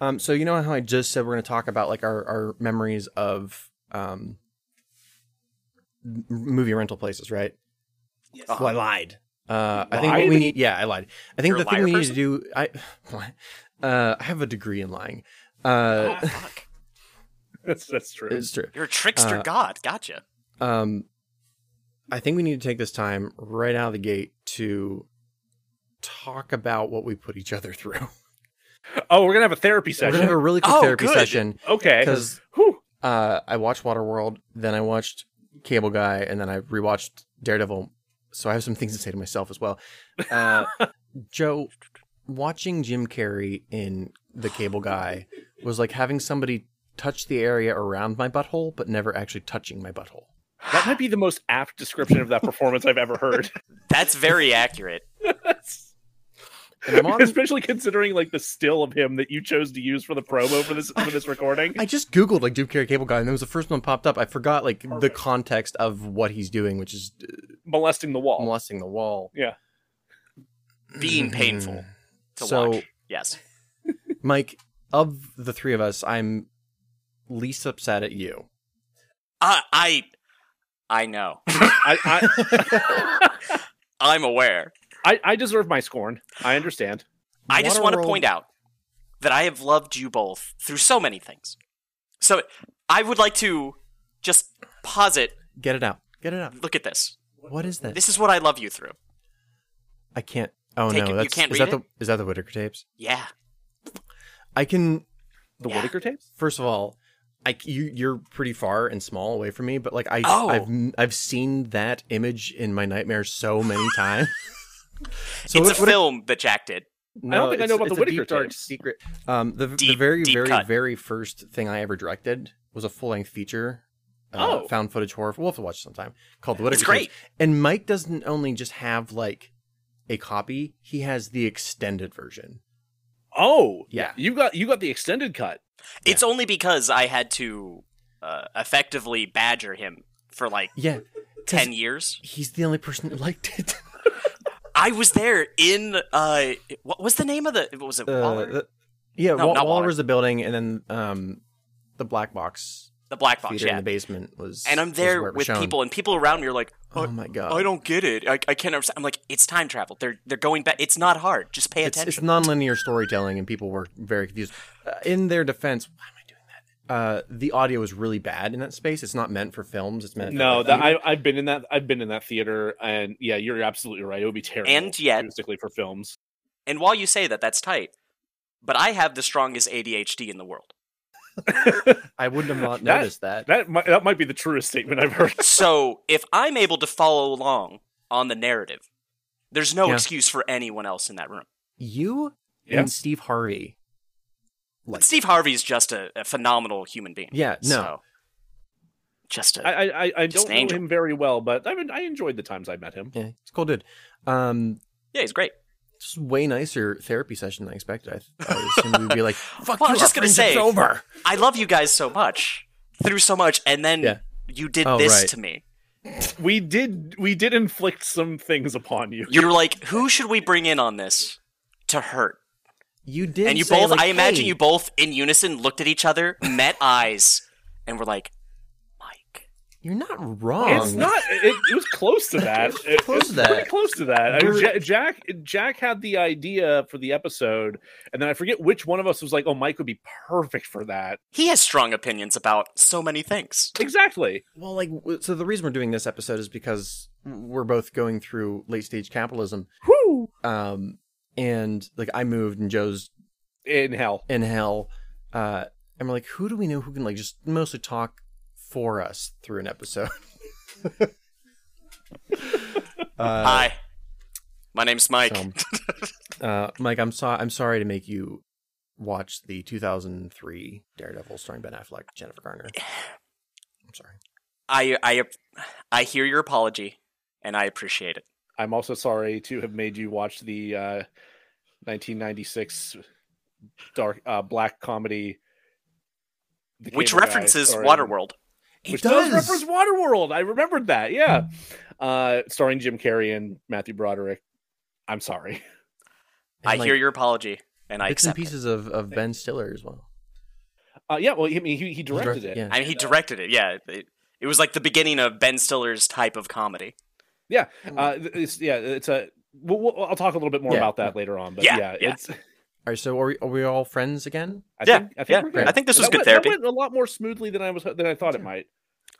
Um, so you know how I just said we're going to talk about like our, our memories of um, movie rental places, right? Yes. Well, I lied. Uh, I think what we need. Yeah, I lied. I think You're the thing liar we need person? to do. I, uh, I have a degree in lying. Uh, Oh, fuck. That's that's true. it's true. You're a trickster Uh, god. Gotcha. Um, I think we need to take this time right out of the gate to talk about what we put each other through. oh, we're gonna have a therapy session. We're gonna have a really quick Oh, therapy good. session okay. because uh, I watched Waterworld, then I watched Cable Guy, and then I rewatched Daredevil. So I have some things to say to myself as well. Uh, Joe, watching Jim Carrey in The Cable Guy was like having somebody touch the area around my butthole, but never actually touching my butthole. That might be the most apt description of that performance I've ever heard. That's very accurate. And I'm on- Especially considering like the still of him that you chose to use for the promo for this for this recording. I just googled like Duke Carrey Cable Guy, and that was the first one popped up. I forgot like the context of what he's doing, which is uh, molesting the wall. molesting the wall. Yeah. Being painful to So- watch. Yes. Mike, of the three of us, I'm least upset at you. I I I know. I, I, I'm aware. I I deserve my scorn. I understand. I just want to point out that I have loved you both through so many things. So I would like to just posit Get it out. Get it out. look at this. What is this? This is what I love you through. I can't. Oh Take it- no, you can't is read that it? the is that the Whitaker tapes? Yeah. I can. The Yeah. Whitaker tapes. First of all, I you you're pretty far and small away from me, but like I Oh. I've I've seen that image in my nightmares so many times. So it's what- a what- film that Jack did. I don't think I know about the it's a deep, dark secret. Um, the the very very cut. very first thing I ever directed was a full length feature. Uh, Oh. found footage horror. We'll have to watch sometime. Called the Whitaker It's great. Tapes. And Mike doesn't only just have like a copy; he has the extended version. Oh, Yeah. You got you got the extended cut. It's only because I had to uh, effectively badger him for like Yeah, 10 years. He's the only person who liked it. I was there in uh what was the name of the was it Uh, Waller? the- yeah, No, Wa- Waller Waller. was the building, and then um, the black box the black box, yeah. in the basement was. and I'm there where it was with shown. people and people around me are like, Oh "I- my god! I don't get it. I, I can't understand. I'm like, it's time travel. They're they're going back. It's not hard. Just pay it's, it's attention. nonlinear storytelling, and people were very confused. Uh, in their defense, Uh, the audio is really bad in that space. It's not meant for films. It's meant. For No, like, that. I I've been in that I've been in that theater, and yeah, you're absolutely right. It would be terrible. And yet- acoustically for films. and while you say that, that's tight. But I have the strongest ADHD in the world. I wouldn't have not That- noticed that. That might, that might be the truest statement I've heard. So if I'm able to follow along on the narrative, there's no Yeah. excuse for anyone else in that room. You Yeah. and Steve Harvey. Like, Steve Harvey's just a, a phenomenal human being. Yeah, no. So, just a, I I, I- I Just don't an know angel. him very well, but I mean, I enjoyed the times I met him. yeah, it's cool, dude. Um, yeah, he's great. This is way nicer therapy session than I expected. I, I assumed we'd be like, "Fuck Well, I was just gonna friendship's say- over." I love you guys so much through so much, and then Yeah. you did Oh, this right. to me. We did we did inflict some things upon you. You're like, who should we bring in on this to hurt? You did, and you both, like, I imagine "Hey, you both in unison looked at each other, met eyes, and were like, Mike. You're not wrong. It's not. It, it was close to that. It, Close it's to that. pretty Close to that. I mean, We're- Jack Jack had the idea for the episode, and then I forget which one of us was like, "Oh, Mike would be perfect for that." He has strong opinions about so many things. Exactly. Well, like, so the reason we're doing this episode is because we're both going through late stage capitalism. Whoo! Um, and like, I moved, and Joe's In hell. in hell. Uh, and we're like, who do we know who can like just mostly talk for us through an episode? uh, Hi. My name's Mike. so, uh, Mike, I'm sorry. I'm sorry to make you watch the 2003 Daredevil starring Ben Affleck, Jennifer Garner. I'm sorry. I I I hear your apology, and I appreciate it. I'm also sorry to have made you watch the uh, 1996 dark uh, black comedy, The Which Cable Guy, references starring- Waterworld. It Which does reference Waterworld. I remembered that. Yeah, uh, starring Jim Carrey and Matthew Broderick. I'm sorry. And, I like, hear your apology, and I bits and accept it. pieces of, of Ben Stiller as well. Uh, yeah, well, I mean, he, he directed directed- it. yeah. I mean, he directed it. Yeah, it, it was like the beginning of Ben Stiller's type of comedy. Yeah, uh, it's yeah, it's a. We'll, we'll- I'll talk a little bit more Yeah. about that later on. But Yeah, yeah, yeah. it's. All right, so are we, are we all friends again? I Yeah, think, I think yeah. we're good. I think this was That good went- therapy. That went a lot more smoothly than I was than I thought it might.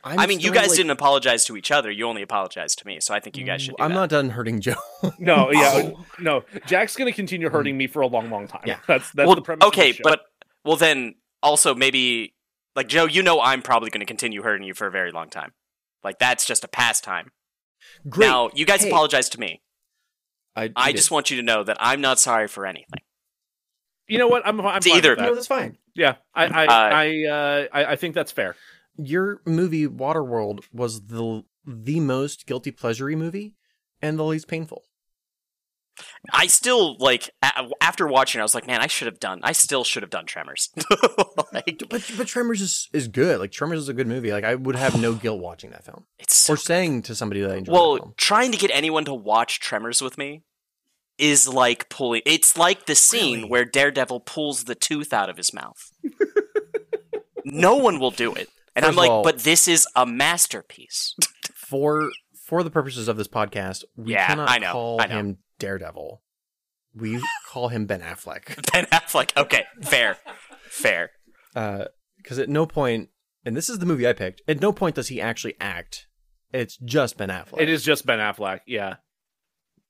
I'm I mean, you guys like- didn't apologize to each other. You only apologized to me. So I think you guys should do I'm that. not done hurting Joe. No, yeah, no. Jack's going to continue hurting me for a long, long time. Yeah. that's that's well, the premise. of the okay, show. but well then also maybe like Joe, you know I'm probably going to continue hurting you for a very long time. Like that's just a pastime. Great. Now you guys Hey. apologize to me. I, I just want you to know that I'm not sorry for anything. you know what? I'm, I'm fine either with of no, that's fine. Yeah, I I Uh, I, uh, I I think that's fair. Your movie Waterworld was the the most guilty pleasure movie and the least painful. I still like a- after watching, I was like, man, I should have done. I still should have done Tremors. like, But but Tremors is is good. Like Tremors is a good movie. Like I would have no guilt watching that film it's so or saying to somebody that I enjoy well. Trying to get anyone to watch Tremors with me is like pulling. It's like the scene Really? where Daredevil pulls the tooth out of his mouth. no one will do it, and First I'm like, all- but this is a masterpiece. For for the purposes of this podcast, we Yeah, cannot I know, call I know. him Daredevil. We call him Ben Affleck. Ben Affleck. Okay, fair, fair. Uh, because at no point, and this is the movie I picked, at no point does he actually act. It's just Ben Affleck. It is just Ben Affleck. Yeah,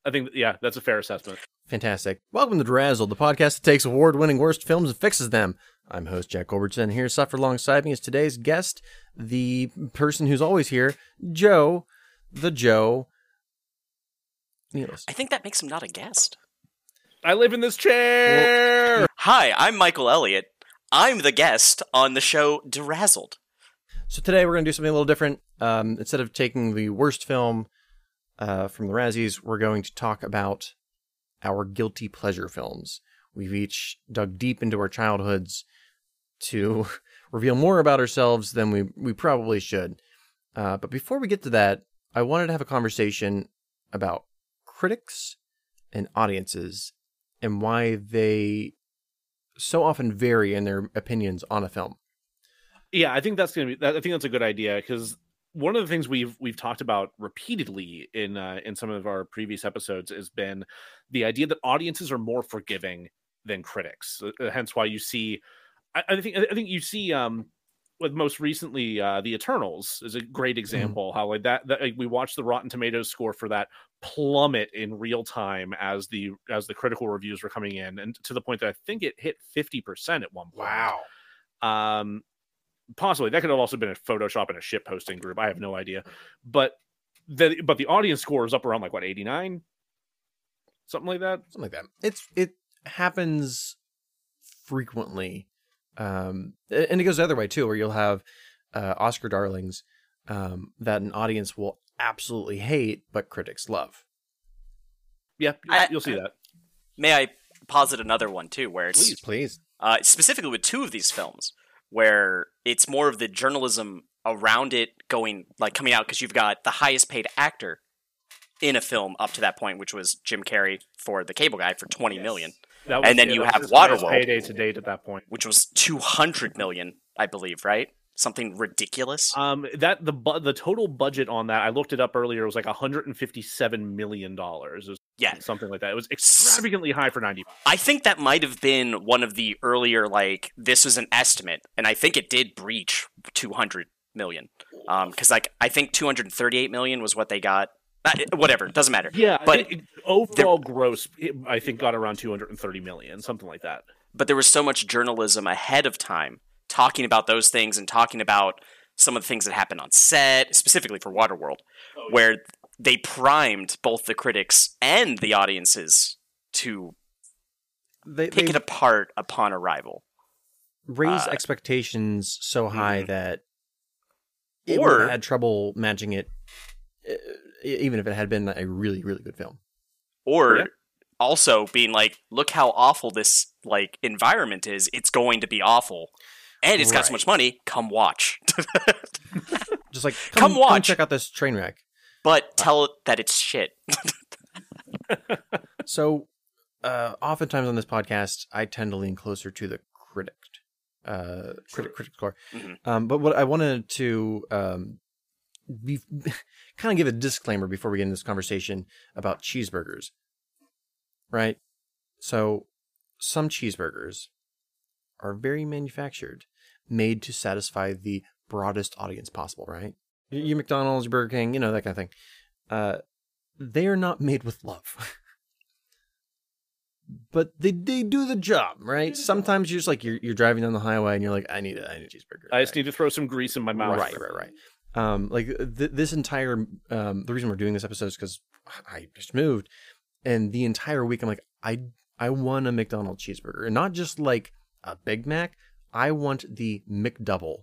I think yeah, that's a fair assessment. Fantastic. Welcome to Drazzled, the podcast that takes award winning worst films and fixes them. I'm host Jack Culbertson. Here, suffer alongside me is today's guest, the person who's always here, Joe, the Joe. Needless. I think that makes him not a guest. I live in this chair. Hi, I'm Michael Elliott. I'm the guest on the show Derazzled. So today we're going to do something a little different. Um, instead of taking the worst film uh, from the Razzies, we're going to talk about our guilty pleasure films. We've each dug deep into our childhoods to reveal more about ourselves than we, we probably should. Uh, but before we get to that, I wanted to have a conversation about critics and audiences and why they so often vary in their opinions on a film. Yeah, I think that's gonna be. That, I think that's a good idea because one of the things we've we've talked about repeatedly in uh, in some of our previous episodes has been the idea that audiences are more forgiving than critics. Uh, hence, why you see. I, I think I think you see. um with most recently, uh, the Eternals is a great example. How like that, that like, we watched the Rotten Tomatoes score for that plummet in real time as the as the critical reviews were coming in, and to the point that I think it hit fifty percent at one point. Wow. Um, possibly that could have also been a Photoshop and a ship posting group. I have no idea, but the but the audience score is up around like what eighty nine, something like that. something like that. It's it happens frequently, um, and it goes the other way too, where you'll have uh, Oscar darlings um, that an audience will absolutely hate, but critics love. Yeah, I- you'll see that. May I posit another one too, where it's Please, please. uh, specifically with two of these films, where it's more of the journalism around it going like coming out because you've got the highest paid actor in a film up to that point, which was Jim Carrey for The Cable Guy for twenty million, That And then yeah, you have was Waterworld. payday to date at that point. which was two hundred million, I believe, right? Something ridiculous. Um, that the bu- the total budget on that I looked it up earlier. Was like 157 million dollars. Yeah. something like that. It was extravagantly high for 90. I think that might have been one of the earlier like this was an estimate, and I think it did breach two hundred million. Um, because like I think two hundred thirty-eight million was what they got. Whatever, doesn't matter. Yeah, But but overall gross, it- I think got around 230 million, something like that. but there was so much journalism ahead of time talking about those things and talking about some of the things that happened on set, specifically for Waterworld, where they primed both the critics and the audiences to They, pick they it apart upon arrival. raise uh, expectations so high mhm. that it Or- had trouble matching it, even if it had been a really really good film. or Yeah. also being like, look how awful this like environment is. It's going to be awful, and it's got so much money. Come watch, Just like Come watch. check out this train wreck. but tell it that it's shit. So, uh, oftentimes on this podcast, I tend to lean closer to the critic, uh, critic, critic score. Mhm. Um, but what I wanted to um, be, kind of give a disclaimer before we get into this conversation about cheeseburgers, right? So, some cheeseburgers are very manufactured, made to satisfy the broadest audience possible, right? Your your McDonald's, your Burger King, you know that kind of thing. Uh, they are not made with love. but they, they do the job, right? Sometimes you're just like you're, you're driving down the highway and you're like, I need a, I need a cheeseburger. I just need to throw some grease in my mouth. Right, right, right. Um, like th- this entire um, the reason we're doing this episode is because I just moved, and the entire week I'm like, I I want a McDonald's cheeseburger, and not just like a Big Mac. I want the McDouble.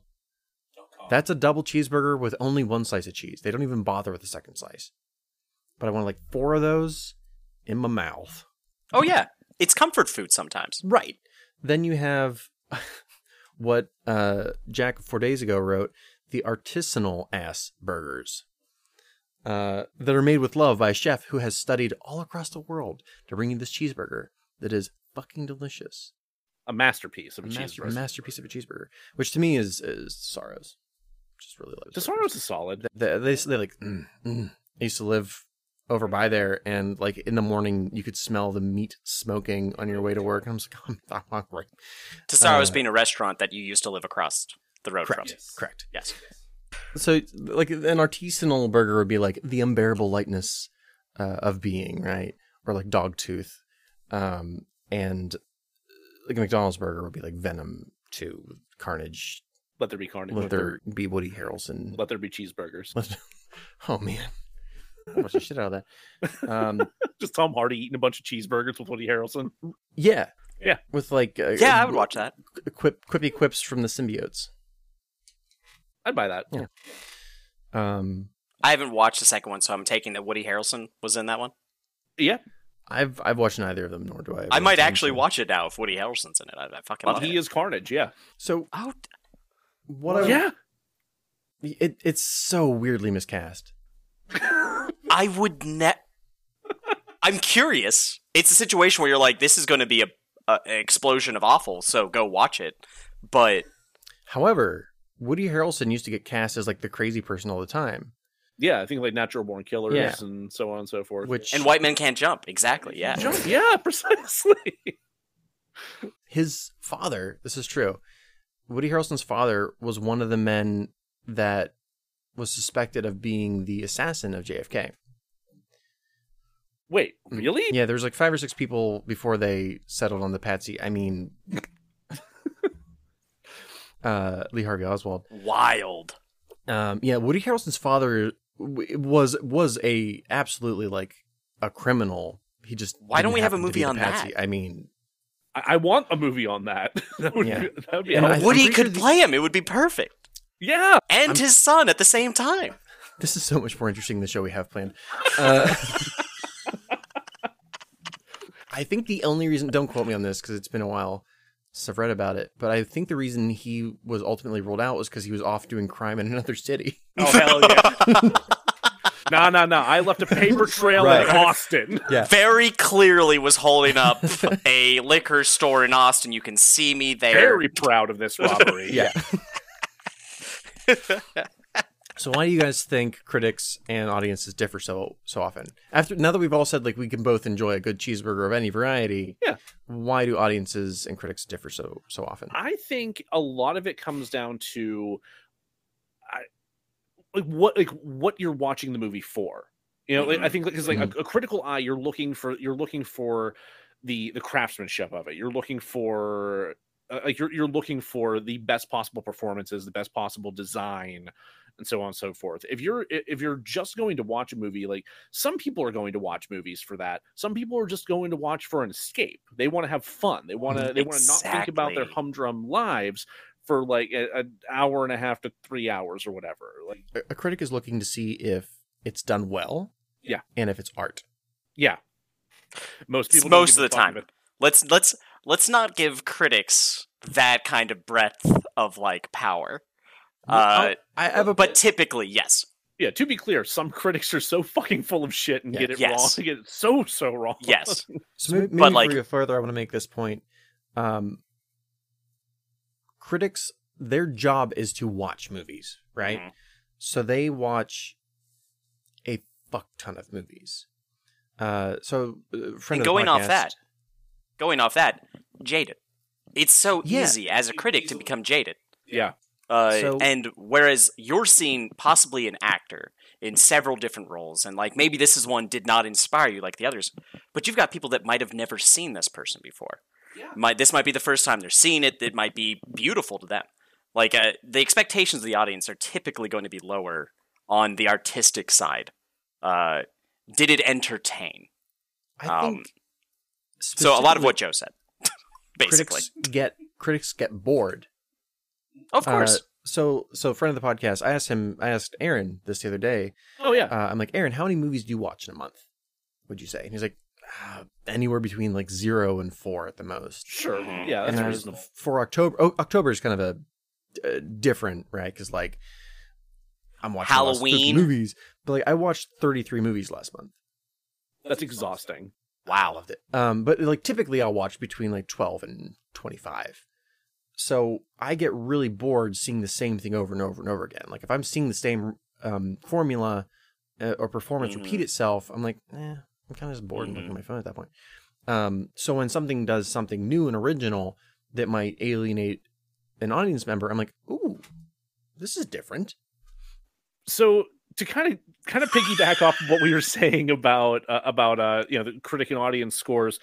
That's a double cheeseburger with only one slice of cheese. They don't even bother with the second slice. But I want like four of those in my mouth. oh yeah, it's comfort food sometimes. Right. Then you have what uh, Jack four days ago wrote the artisanal ass burgers uh, that are made with love by a chef who has studied all across the world to bring you this cheeseburger that is fucking delicious. A masterpiece of a A master- cheeseburger. A masterpiece of a cheeseburger, which to me is is Sorrows. Just really love DeSaro's is solid. they, they, they like mm, mm. I used to live over by there and like in the morning you could smell the meat smoking on your way to work and I'm just like I'm, I'm hungry. Tesaro's Uh, being a restaurant that you used to live across the road Correct. from. Correct. Yes. So like an artisanal burger would be like the unbearable lightness uh, of being, right? Or like Dogtooth. Um and like a McDonald's burger would be like Venom 2, Carnage, Let there be carnage. let Let there be Woody Harrelson. let there be cheeseburgers. Let- oh man. I watched the shit out of that. Um Just Tom Hardy eating a bunch of cheeseburgers with Woody Harrelson. Yeah. Yeah. With like uh, Yeah, I would watch that. Quip, quippy quips from the symbiotes. I'd buy that. Yeah. Um, I haven't watched the second one, so I'm taking that Woody Harrelson was in that one. Yeah, I've I've watched neither of them, nor do I. I might actually to. watch it now if Woody Harrelson's in it. I, I fucking well, love he it. is Carnage. Yeah, So Oh, what? I, yeah. It it's so weirdly miscast. I would ne I'm curious. It's a situation where you're like, this is going to be a, a an explosion of awful, so go watch it. But However, Woody Harrelson used to get cast as like the crazy person all the time, Yeah, I think like natural born killers Yeah. and so on and so forth. which and white men can't jump. Exactly. Yeah. Jump- yeah, precisely. his father. This is true. Woody Harrelson's father was one of the men that was suspected of being the assassin of JFK. Wait, mm. really? Yeah, there was like five or six people before they settled on the patsy. I mean, uh, Lee Harvey Oswald. Wild. Um, yeah, Woody Harrelson's father was was a absolutely like a criminal. He just Why don't we have a movie on patsy. that? I mean, I, I want a movie on that. that would Yeah. be, that would be And I- helpful. Woody could sure the- play him. It would be perfect. yeah. And I'm- his son at the same time. this is so much more interesting than the show we have planned. Uh, I think the only reason, don't quote me on this because it's been a while since I've read about it, but I think the reason he was ultimately ruled out was because he was off doing crime in another city. Oh hell yeah. no, no, no. I left a paper trail Right. in Austin. Yeah. Very clearly was holding up a liquor store in Austin. You can see me there. Very proud of this robbery. Yeah. so why do you guys think critics and audiences differ so so often? After now that we've all said like we can both enjoy a good cheeseburger of any variety, Yeah. Why do audiences and critics differ so so often? I think a lot of it comes down to I, like what like what you're watching the movie for. You know, like, I mm-hmm. think because like a, mm-hmm. a critical eye, you're looking for you're looking for the the craftsmanship of it. You're looking for Uh, like you're you're looking for the best possible performances, the best possible design, and so on and so forth. If you're if you're just going to watch a movie, like some people are going to watch movies for that. Some people are just going to watch for an escape. They want to have fun. They want to they want to not think about their humdrum lives for like a- an hour and a half to three hours or whatever. Like, A, a critic is looking to see if it's done well. Yeah. And if it's art. yeah, most people most of the time. Let's let's let's not give critics that kind of breadth of like power. Uh, I have a but typically, yes, Yeah, to be clear, some critics are so fucking full of shit and Yeah. get it Yes. wrong. They get it so so wrong. yes. So maybe, But, like- you further, I want to make this point. Um, critics, their job is to watch movies, right? Mhm. So they watch a fuck ton of movies. Uh, so uh, friend And of the going off that, going off that, jaded. It's so Yeah. easy as a critic to become jaded. yeah, Uh, So- and whereas you're seeing possibly an actor in several different roles, and like maybe this is one did not inspire you like the others, but you've got people that might have never seen this person before. Yeah. Might this might be the first time they're seeing it. It might be beautiful to them. Like uh, the expectations of the audience are typically going to be lower on the artistic side. Uh, did it entertain? I Um, think So a lot of what Joe said, basically. critics get critics get bored. Of course. Uh, so so friend of the podcast, I asked him, I asked Aaron this the other day. oh yeah. Uh, I'm like, Aaron, how many movies do you watch in a month? Would you say? And he's like, ah, anywhere between like zero and four at the most. Sure. Mhm. Yeah, that's and I was- reasonable. for October. Oh, October is kind of a uh, different, right? Because like I'm watching lots of 50 Halloween. movies, but like I watched 33 movies last month. That's exhausting. I loved it. Um, but like typically I'll watch between like 12 and 25. So I get really bored seeing the same thing over and over and over again. Like if I'm seeing the same um, formula uh, or performance Mhm. repeat itself, I'm like, eh, I'm kind of just bored and looking at my phone at that point. Um, so when something does something new and original that might alienate an audience member, I'm like, ooh, this is different. so to kind of kind of piggyback off of what we were saying about uh, about uh you know the critic and audience scores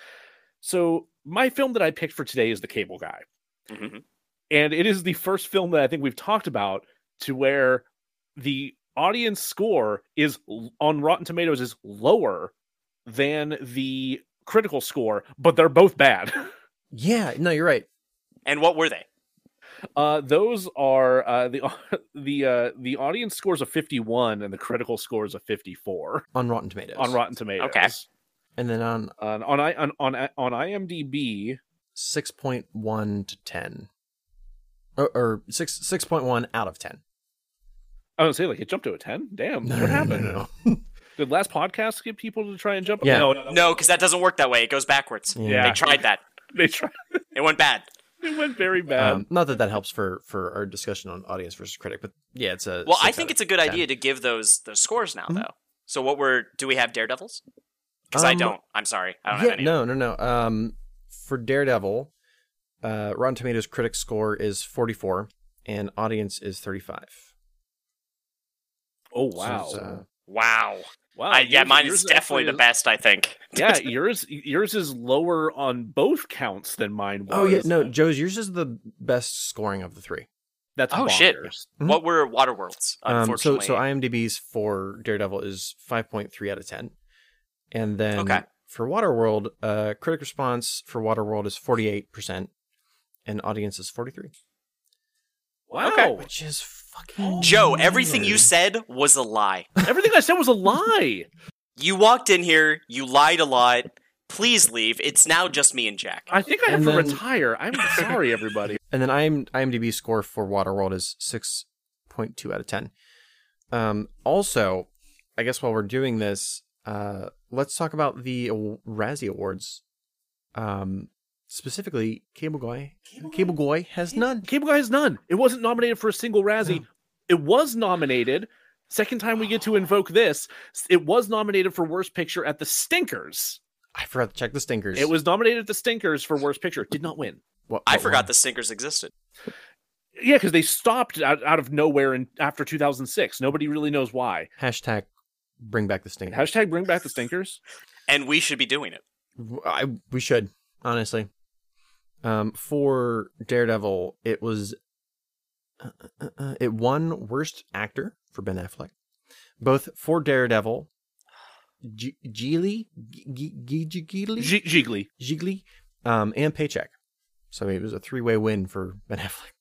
so my film that i picked for today is the cable guy Mhm. and it is the first film that i think we've talked about to where the audience score is on rotten tomatoes is lower than the critical score but they're both bad Yeah, no, you're right. And what were they? Uh, those are uh, the the uh, the audience scores a 51 and the critical scores a 54 On Rotten Tomatoes. on Rotten Tomatoes. Okay. And then on On on I on on, on IMDb, 6.1 to 10. Or, or 6 6.1 out of 10. I would say like it jumped to a 10. Damn, No, what no, happened? no, no. Did last podcast get people to try and jump? Yeah. No, no, No, because that doesn't work that way. It goes backwards. Yeah. They tried that. they tried. It went bad. It went very bad. Um, not that that helps for for our discussion on audience versus critic, but yeah, it's a. Well, I think it's a good 10. idea to give those those scores now, Mhm. though. So what were? Do we have Daredevils? Because I Um, don't. I'm sorry. I don't yeah, have any. no, no, no. Um, for Daredevil, uh, Rotten Tomatoes critic score is 44 and audience is 35. oh wow, it's, uh, Wow. Wow. I, yeah, yours- mine yours is definitely actually the best. I think. yeah, yours yours is lower on both counts than mine was. oh yeah, no, Joe's yours is the best scoring of the three. that's Oh, shit. bonkers. Mhm. What were Waterworlds? Um, so so IMDb's for Daredevil is 5.3 out of 10, and then Okay. for Waterworld, uh, critic response for Waterworld is 48 percent, and audience is 43, Wow. Okay. which is fucking Joe, everything you said was a lie. Everything I said was a lie. You walked in here. You lied a lot. Please leave. It's now just me and Jack. I think I have And to then- retire. I'm sorry, everybody. And then IM, IMDb score for Waterworld is 6.2 out of 10. Um, also, I guess while we're doing this, uh, let's talk about the aw- Razzie Awards. Um, specifically, Cable Guy. Cable Guy has none. Cable Guy has none. It wasn't nominated for a single Razzie. It was nominated. Second time we get to invoke this, it was nominated for Worst Picture at the Stinkers. I forgot to check the stinkers. It was nominated at the Stinkers for Worst Picture. Did not win. What, I forgot one? the stinkers existed. Yeah, because they stopped out, out of nowhere in after 2006. Nobody really knows why. Hashtag bring back the stinkers. Hashtag bring back the Stinkers. And we should be doing it. I we should honestly. Um, for Daredevil, it was uh, uh, uh, it won worst actor for Ben Affleck, both for Daredevil, G- Gigli, G- G- Gigli, G- Jiggly. Jiggly, um, and Paycheck. So it was a three way win for Ben Affleck.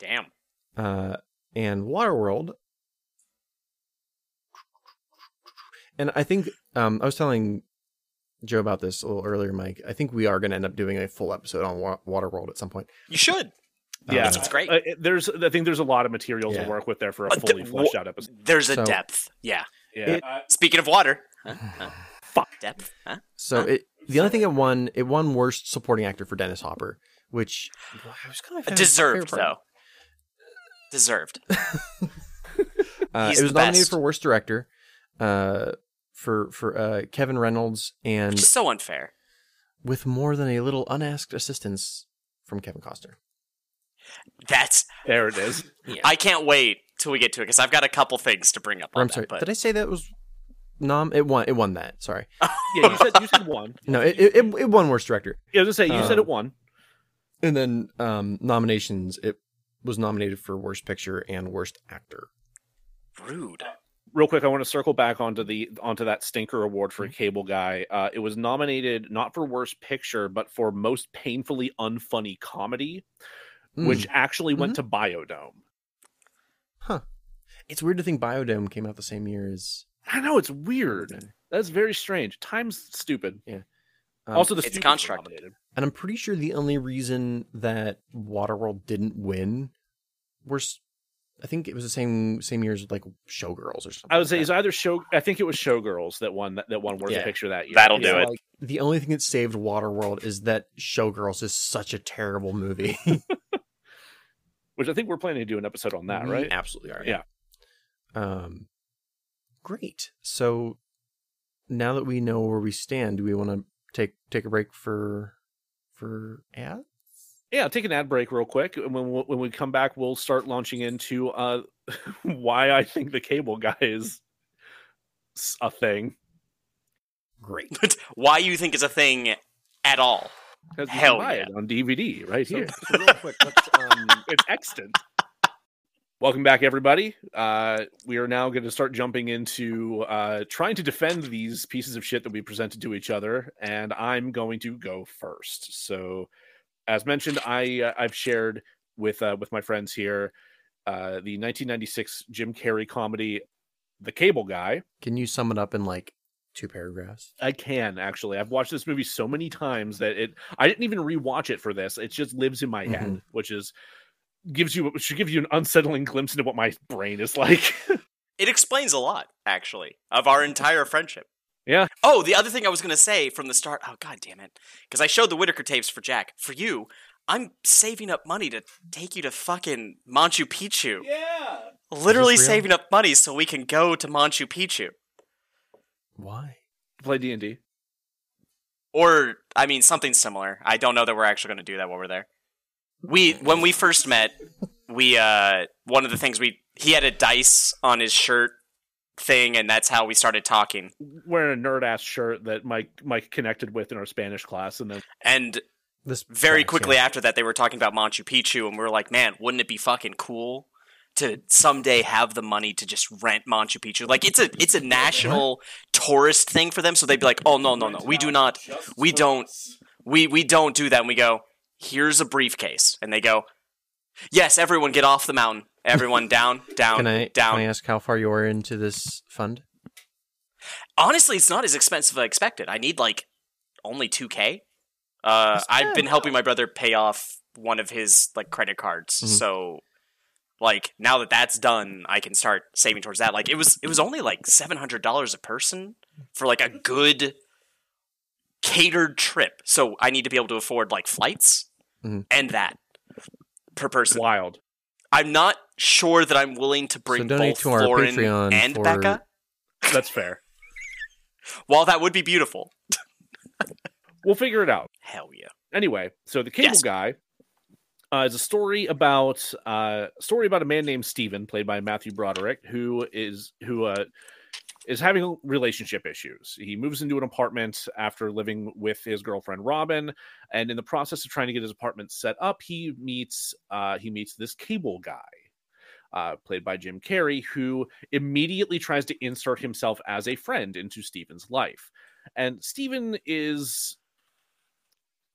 Damn. uh, and Waterworld. And I think um, I was telling Joe about this a little earlier, Mike. I think we are going to end up doing a full episode on Wa- Waterworld at some point. You should. Yeah, It's great. Uh, there's I think there's a lot of material Yeah. to work with there for a Uh, the- fully fleshed out episode. There's a So- depth. Yeah. Yeah. It- Speaking of water. Huh? Huh? Fuck. Depth. Huh? So Huh? it, the only thing it won, it won worst supporting actor for Dennis Hopper, which I was kind of Deserved though. Deserved. Uh, He's it was the nominated best. for worst director, uh, for for uh, Kevin Reynolds, and Which is so unfair. with more than a little unasked assistance from Kevin Costner. That's. There it is. I can't wait till we get to it because I've got a couple things to bring up. On I'm sorry, but did I say that was nom? It won. It won that. Sorry, Yeah, you said you said one. no, it it, it, it won worst director. Yeah, I was gonna say you said Um, it won. And then um, nominations, it was nominated for worst picture and worst actor. rude. Real quick, I want to circle back onto the onto that stinker award for Cable Guy. Uh, it was nominated not for worst picture, but for most painfully unfunny comedy, Mm. which actually went to Biodome. Huh. It's weird to think Biodome came out the same year as. I know it's weird. That's very strange. Time's stupid. Um, also, the it's constructed. nominated. and I'm pretty sure the only reason that Waterworld didn't win was, I think it was the same same year as like Showgirls or something. I would say like it's either show. I think it was Showgirls that won that, that won Worst Yeah. Picture that year. That'll that. do it. Like, the only thing that saved Waterworld is that Showgirls is such a terrible movie. Which I think we're planning to do an episode on that, We right? Absolutely are. Yeah. Um, great. So now that we know where we stand, do we want to take take a break for for ads? Yeah, take an ad break real quick, and when we, when we come back, we'll start launching into uh, why I think the Cable Guy is a thing. Great. Why you think it's a thing at all? 'Cause you can Hell buy yeah. it on DVD right So, here. so real quick, um, it's extant. Welcome back, everybody. Uh, we are now going to start jumping into uh, trying to defend these pieces of shit that we presented to each other, and I'm going to go first. So, as mentioned, I uh, I've shared with uh, with my friends here uh, the 1996 Jim Carrey comedy, The Cable Guy. can you sum it up in like two paragraphs? I can actually. I've watched this movie so many times that it. I didn't even rewatch it for this. It just lives in my head, which is gives you should give you an unsettling glimpse into what my brain is like. It explains a lot, actually, of our entire friendship. Yeah. Oh, the other thing I was going to say from the start. Oh, god damn it. Because I showed the Whitaker tapes for Jack. For you, I'm saving up money to take you to fucking Machu Picchu. yeah. Literally saving up money so we can go to Machu Picchu. Why? Play D and D. Or, I mean, something similar. I don't know that we're actually going to do that while we're there. We, when we first met, we, uh, one of the things we, he had a dice on his shirt thing, and that's how we started talking. Wearing a nerd ass shirt that Mike Mike connected with in our Spanish class, and then And This very tracks, quickly yeah. after that, they were talking about Machu Picchu, and we were like, man, wouldn't it be fucking cool to someday have the money to just rent Machu Picchu? Like, it's a it's a national tourist thing for them, so they'd be like, oh no no no, we do not, we don't, we we don't do that. And we go, here's a briefcase, and they go, yes, everyone get off the mountain, everyone down down Can I down. can I ask how far you are into this fund? Honestly, it's not as expensive as I expected. I need like only two k. Uh, I've been helping my brother pay off one of his like credit cards, Mhm. so like now that that's done, I can start saving towards that. Like it was, it was only like seven hundred dollars a person for like a good catered trip. So I need to be able to afford like flights Mhm. and that per person. wild. I'm not sure that I'm willing to bring donate both to our Lauren Patreon and for- Becca. That's fair. While that would be beautiful, We'll figure it out. hell yeah. Anyway, so the Cable Yes. Guy uh, is a story about uh, a story about a man named Steven, played by Matthew Broderick, who is who uh, is having relationship issues. He moves into an apartment after living with his girlfriend Robin, and in the process of trying to get his apartment set up, he meets uh, he meets this Cable Guy. Uh, played by Jim Carrey, who immediately tries to insert himself as a friend into Steven's life. And Steven is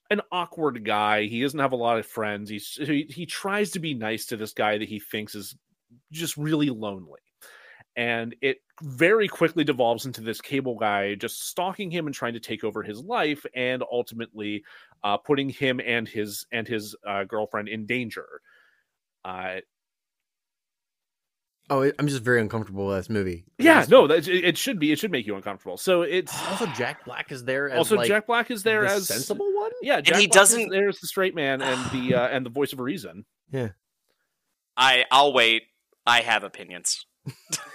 an awkward guy. He doesn't have a lot of friends. He's he, he tries to be nice to this guy that he thinks is just really lonely. And it very quickly devolves into this cable guy just stalking him and trying to take over his life, and ultimately uh, putting him and his and his uh, girlfriend in danger. Uh, Oh, I'm just very uncomfortable with this movie. yeah, It's- no, that, it it should be. It should make you uncomfortable. So it's Also, Jack Black is there. As also like, Jack Black is there the as sensible one. Yeah, Jack he Black doesn't- There's the straight man and the uh, and the voice of reason. Yeah, I I'll wait. I have opinions.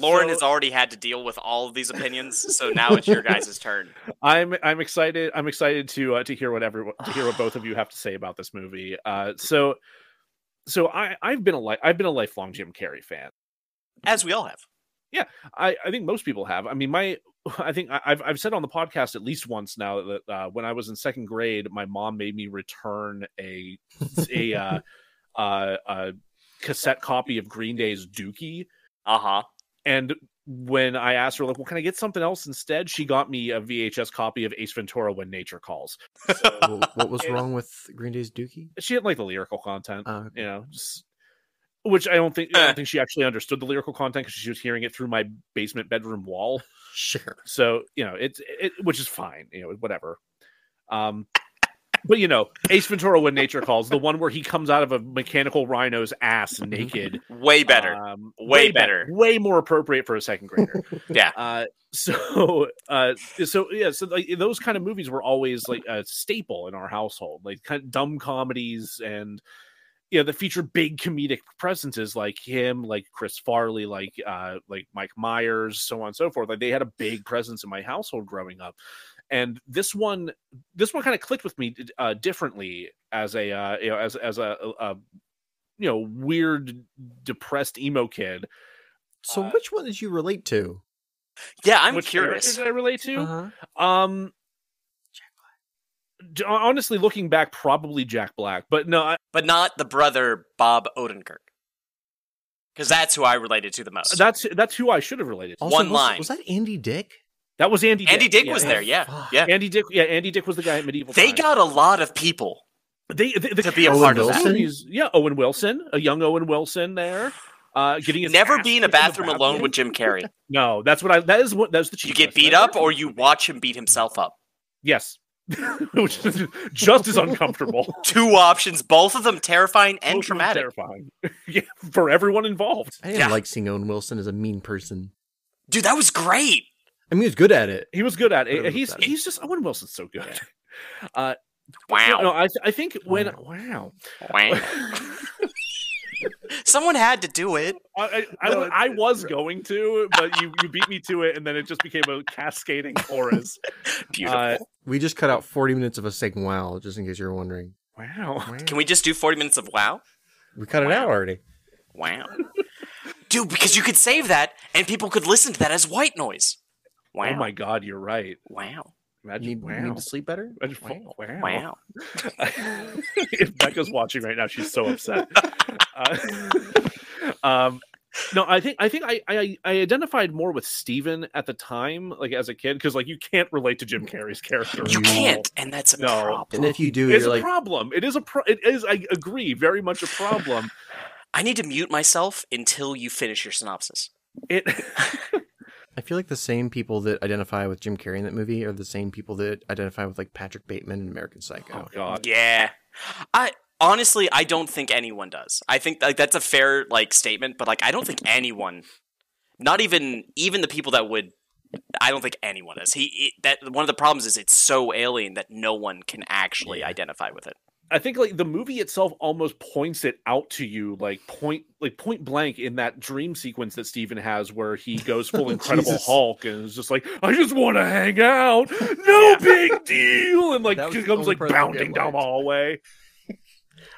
Lauren So- has already had to deal with all of these opinions, so now it's your guys' turn. I'm I'm excited. I'm excited to uh, to hear what everyone to hear what both of you have to say about this movie. Uh, so so I I've been a li- I've been a lifelong Jim Carrey fan. As we all have. Yeah, I, I think most people have. I mean, my I think I- I've I've said on the podcast at least once now that uh, when I was in second grade, my mom made me return a a uh, uh, uh, cassette copy of Green Day's Dookie, Uh huh. And when I asked her like, "Well, can I get something else instead?" She got me a VHS copy of Ace Ventura: When Nature Calls. Well, what was Yeah. wrong with Green Day's Dookie? She didn't like the lyrical content. Uh, you know, just which I don't think I don't think she actually understood the lyrical content because she was hearing it through my basement bedroom wall. sure. So you know, it's it, which is fine. You know, whatever. Um, but you know, Ace Ventura: When Nature Calls, the one where he comes out of a mechanical rhino's ass naked, Way better. um, Way be- better. way more appropriate for a second grader. Yeah. Uh, so, uh, so yeah, so like those kind of movies were always like a staple in our household, like kind of dumb comedies and you know that feature big comedic presences like him, like Chris Farley, like uh, like Mike Myers, so on and so forth. Like they had a big presence in my household growing up. And this one, this one kind of clicked with me uh, differently as a uh, you know as as a, a, a you know weird depressed emo kid. So, Uh, which one did you relate to? yeah, I'm Which curious. Did I relate to? Uh-huh. Um, honestly, looking back, probably Jack Black, but no, I, But not the brother Bob Odenkirk. Because that's who I related to the most. that's that's who I should have related to. Also, One was, line. Was that Andy Dick? That was Andy. Andy Dick yeah, was there, yeah. Fuck. Yeah. Andy Dick, yeah, Andy Dick was the guy at medieval. They Times. got a lot of people. they, they the to be a cast part of of that that. is- Yeah, Owen Wilson, a young Owen Wilson there, uh, getting his Never ass be in a kicked the bathroom alone with Jim Carrey. No, that's what I. That is what that's the. You get beat up or you watch him beat himself up. yes, which is just as uncomfortable. Two options, both of them terrifying and Both traumatic. terrifying. yeah, for everyone involved. I didn't Yeah. like seeing Owen Wilson as a mean person. Dude, that was great. I mean, he was good at it. He was good at it it. was He's better. he's just Owen Wilson's so good. Uh, Wow. No, I I think when wow, Wow. Someone had to do it. I I, I, I was going to, but you you beat me to it, and then it just became a cascading chorus. Beautiful. Uh, We just cut out 40 minutes of us saying wow, just in case you're wondering. wow. Can we just do 40 minutes of wow? We cut it out already. Wow. Dude, because you could save that and people could listen to that as white noise. Wow. Oh my god, you're right. Wow. Imagine Need, wow. need to sleep better? Imagine- wow. Wow. if Becca's watching right now, she's so upset. Uh, um, no, I think I think I, I I identified more with Steven at the time, like as a kid, because like you can't relate to Jim Carrey's character. You can't, and that's a No. problem. And if you do. It's a like, problem. It is a pro- it is. I agree, very much a problem. I need to mute myself until you finish your synopsis. It. I feel like the same people that identify with Jim Carrey in that movie are the same people that identify with like Patrick Bateman in American Psycho. oh God. Yeah. I honestly I don't think anyone does. I think like that's a fair like statement, but like I don't think anyone not even even the people that would I don't think anyone is. He it, that one of the problems is it's so alien that no one can actually Yeah. identify with it. I think like the movie itself almost points it out to you, like point like point blank in that dream sequence that Steven has where he goes full Incredible Hulk and is just like, I just want to hang out, no Yeah. big deal, and like he comes like part that I bounding down the hallway.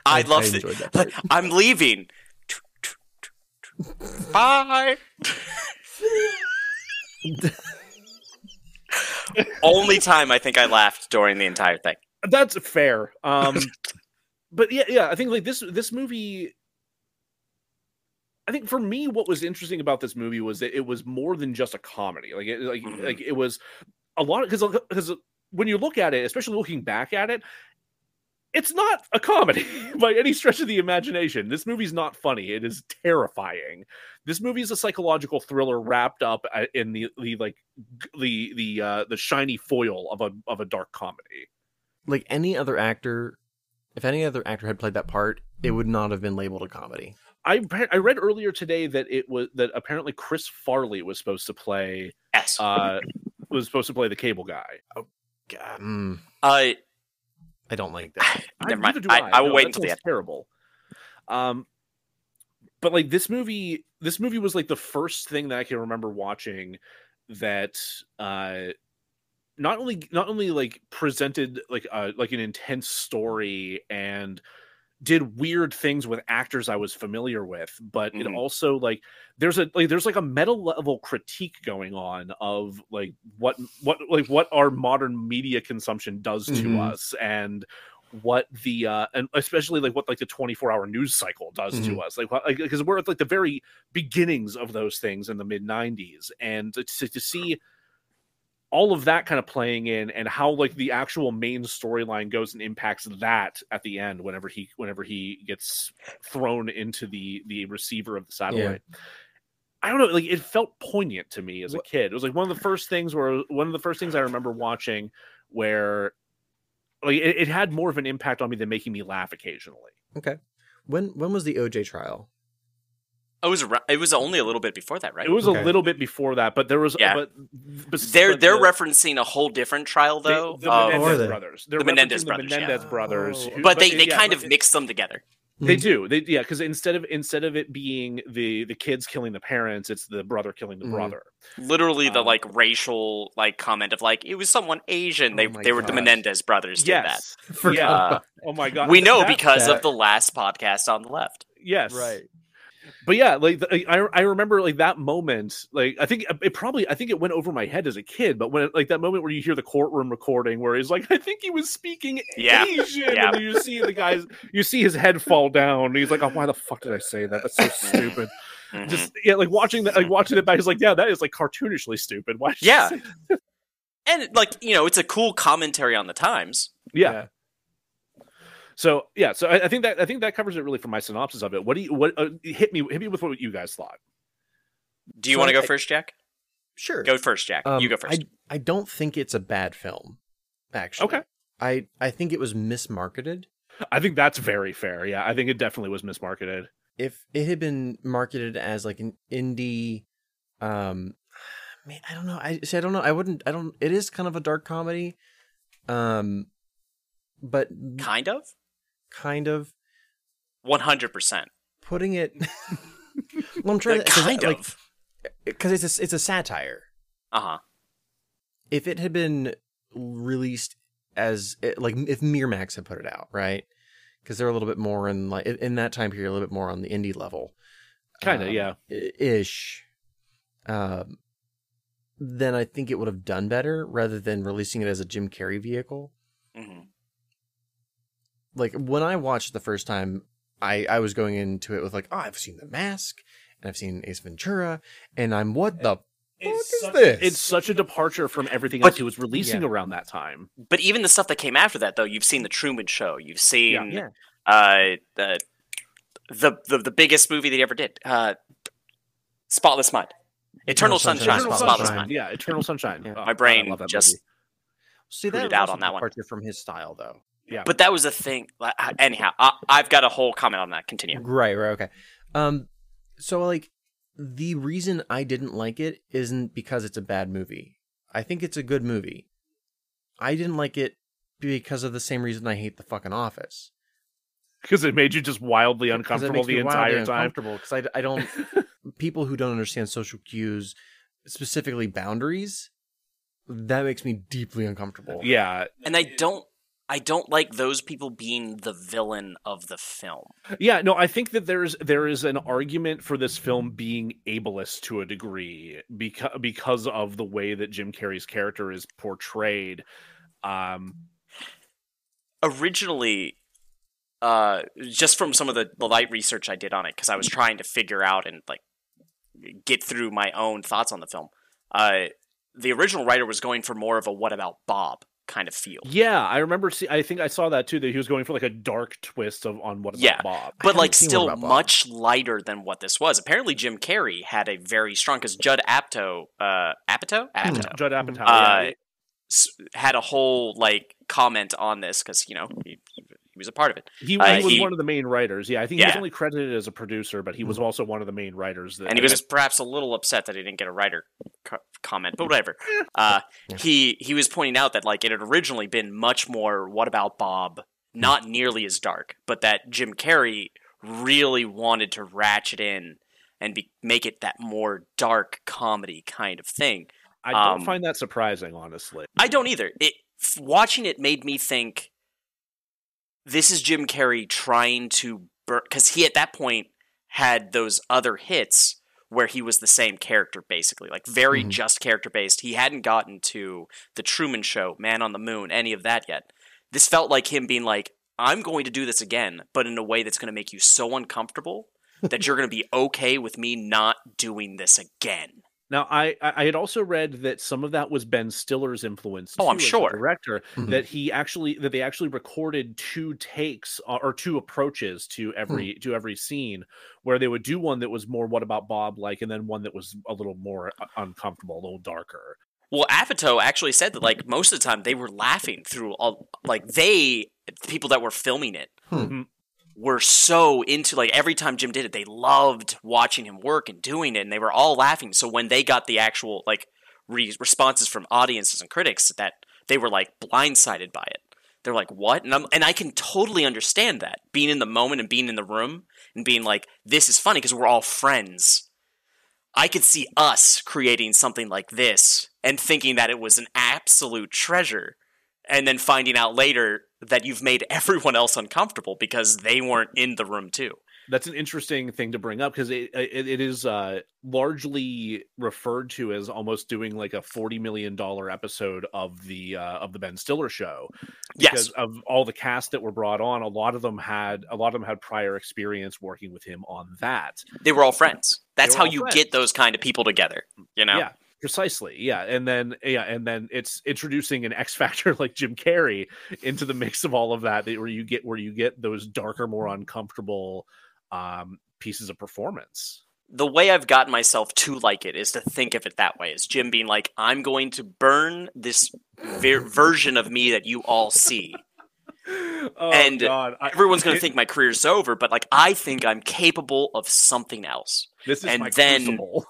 I love it. enjoyed that part. I'm leaving. Bye. Only time I think I laughed during the entire thing. That's fair. Um, but yeah, yeah, I think like this this movie. I think for me, what was interesting about this movie was that it was more than just a comedy. Like, it, like, Mhm. like it was a lot because because when you look at it, especially looking back at it, it's not a comedy by any stretch of the imagination. This movie's not funny. It is terrifying. This movie is a psychological thriller wrapped up uh, in the the like the the uh, the shiny foil of a of a dark comedy. Like any other actor, if any other actor had played that part, it would not have been labeled a comedy. I I read earlier today that it was that apparently Chris Farley was supposed to play Yes. uh was supposed to play the cable guy. God, mm, Uh, I don't like that. Never mind. do I- I will No, wait until the end. Terrible. Um, but like this movie, this movie was like the first thing that I can remember watching that uh not only not only like presented like uh like an intense story and did weird things with actors I was familiar with, but it Mhm. also like there's a like there's like a meta level critique going on of like what what like what our modern media consumption does to Mhm. us and what the uh and especially like what like the 24 hour news cycle does to Mhm. us like because we're at like the very beginnings of those things in the mid 90s and to, to see all of that kind of playing in and how like the actual main storyline goes and impacts that at the end whenever he whenever he gets thrown into the the receiver of the satellite i don't know like it felt poignant to me as a kid it was like one of the first things where one of the first things i remember watching where like it, it had more of an impact on me than making me laugh occasionally Okay. When when was the OJ trial? It was it was only a little bit before that, right? it was Okay. a little bit before that but there was Yeah. but, but they're but they're the- referencing a whole different trial they- though. the of- Menendez they- brothers. They're The Menendez brothers, The yeah. Brothers. Oh. who- but they, they yeah, kind of it- mixed them together. They Mhm. do. They yeah, because instead of instead of it being the the kids killing the parents, it's the brother killing the Mhm. brother. Literally, the Um, like racial like comment of like it was someone Asian. They Oh my they were the. Menendez brothers. Did Yes. Forgot Yeah. Uh, Oh my god. we know That- because that- of the last podcast on the left. yes. right. But yeah, like the, I I remember like that moment. Like I think it probably I think it went over my head as a kid. But when it, like that moment where you hear the courtroom recording where he's like, I think he was speaking Yeah. Asian, Yeah. and you see the guys, you see his head fall down. And he's like, Oh, why the fuck did I say that? That's so stupid. Mhm. Just yeah, like watching that, like watching it back. He's like, yeah, that is like cartoonishly stupid. Why? Yeah. and like you know, it's a cool commentary on the times. yeah. So yeah, so I, I think that I think that covers it really for my synopsis of it. What do you what uh, hit me hit me with what you guys thought? Do you So want to go I- first, Jack? Sure. Go first, Jack. Um, you go first. I I don't think it's a bad film. Actually. Okay. I I think it was mismarketed. I think that's very fair. Yeah, I think it definitely was mismarketed. If it had been marketed as like an indie, um, man, I don't know. I see. I don't know. I wouldn't. I don't. It is kind of a dark comedy, um, but kind of. Kind of One hundred percent. putting it. well, I'm trying to Kind like, of. because it's a, it's a satire. Uh huh. if it had been released as eh, like if Miramax had put it out, right? Because they're a little bit more in like in that time period, a little bit more on the indie level, Kind of, um, yeah. ish. Um, then I think it would have done better rather than releasing it as a Jim Carrey vehicle. hmm Like when I watched the first time, I I was going into it with like, oh, I've seen The Mask and I've seen Ace Ventura, and I'm what the fuck is this? It's such a departure from everything But- else he was releasing Yeah. around that time. But even the stuff that came after that, though, you've seen the Truman Show. You've seen yeah. uh, the, the the the biggest movie that he ever did, uh, Spotless Mind, Eternal, Eternal Sunshine Sunshine, Eternal Spotless Sunshine. Mind. Yeah, Eternal Sunshine. Yeah. Oh, My brain I love that just. See Put that out on that one. departure from his style though. But that was a thing. Anyhow, I, I've got a whole comment on that. Continue. Right, right, okay. Um so like the reason I didn't like it isn't because it's a bad movie. I think it's a good movie. I didn't like it because of the same reason I hate the fucking office. because it made you just wildly uncomfortable the me wildly entire time. uncomfortable because I, I don't people who don't understand social cues, specifically boundaries, that makes me deeply uncomfortable. Yeah, And I don't. I don't like those people being the villain of the film. yeah. No, I think that there's there is an argument for this film being ableist to a degree because because of the way that Jim Carrey's character is portrayed. Um, originally uh just from some of the, the light research i did on it because i was trying to figure out and like get through my own thoughts on the film uh the original writer was going for more of a what about bob kind of feel. Yeah, I remember. See, I think I saw that too. That he was going for like a dark twist of on what about Yeah, Bob. But like haven't seen What still much lighter than what this was. Apparently Jim Carrey had a very strong because Judd Apatow, uh, Apatow, Apatow, Judd Apatow. Uh, yeah. had a whole like comment on this because you know he was a part of it, He, uh, he was he- one of the main writers. Yeah, I think he was only credited as a producer, but he was also one of the main writers. That, and he was perhaps a little upset that he didn't get a writer co- comment, but whatever. Uh, He he was pointing out that like it had originally been much more. What about Bob? Not nearly as dark, but that Jim Carrey really wanted to ratchet in and be, make it that more dark comedy kind of thing. I don't um, find that surprising, honestly. I don't either. It f- watching it made me think this is Jim Carrey trying to because he at that point had those other hits where he was the same character basically, like very Mhm. just character based. He hadn't gotten to the Truman Show, Man on the Moon, any of that yet. This felt like him being like, "I'm going to do this again, but in a way that's going to make you so uncomfortable." that you're going to be okay with me not doing this again. Now, I I I had also read that some of that was Ben Stiller's influence. Oh, I'm as sure. director Mhm. that he actually that they actually recorded two takes uh, or two approaches to every to every scene, where they would do one that was more "What about Bob?" like, and then one that was a little more uh, uncomfortable, a little darker. Well, Apatow actually said that like most of the time they were laughing through all like they the people that were filming it Hmm. Were so into like every time Jim did it, they loved watching him work and doing it, and they were all laughing. So when they got the actual like re- responses from audiences and critics, that they were like blindsided by it. They're like, "What?" And I'm and I can totally understand that being in the moment and being in the room and being like, "This is funny" because we're all friends. I could see us creating something like this and thinking that it was an absolute treasure, and then finding out later that you've made everyone else uncomfortable because they weren't in the room too. That's an interesting thing to bring up because it, it it is uh, largely referred to as almost doing like a forty million dollar episode of the uh, of the Ben Stiller show. because Yes, of all the cast that were brought on, a lot of them had a lot of them had prior experience working with him on that. they were all friends. That's how you friends. get those kind of people together. You know, Yeah, precisely. Yeah, and then yeah, and then it's introducing an X factor like Jim Carrey into the mix of all of that, that where you get where you get those darker, more uncomfortable um pieces of performance. the way I've gotten myself to like it is to think of it that way. Is Jim being like, I'm going to burn this ver- version of me that you all see. Oh, And God. I- Everyone's going to think my career's over, but like I think I'm capable of something else. this is and my then- crucible.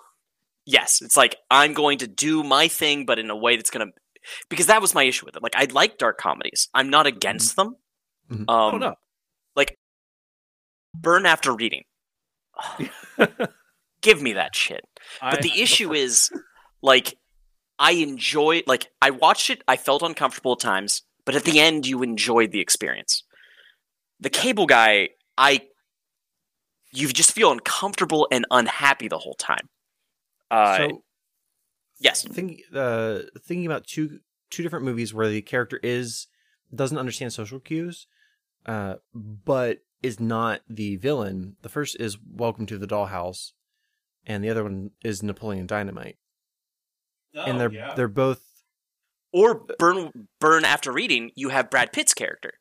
Yes, it's like I'm going to do my thing, but in a way that's going to because that was my issue with it. Like I like dark comedies. I'm not against them. Mhm. Um, oh no. Like burn after reading. Give me that shit. But I- the issue is, like, I enjoy, like, I watched it, I felt uncomfortable at times, but at the end, you enjoyed the experience. The cable guy, I, you just feel uncomfortable and unhappy the whole time. Uh, so yes, think, uh, thinking about two two different movies where the character is doesn't understand social cues, uh, but is not the villain. The first is Welcome to the Dollhouse, and the other one is Napoleon Dynamite. and they're they're both or burn, burn after reading. You have Brad Pitt's character,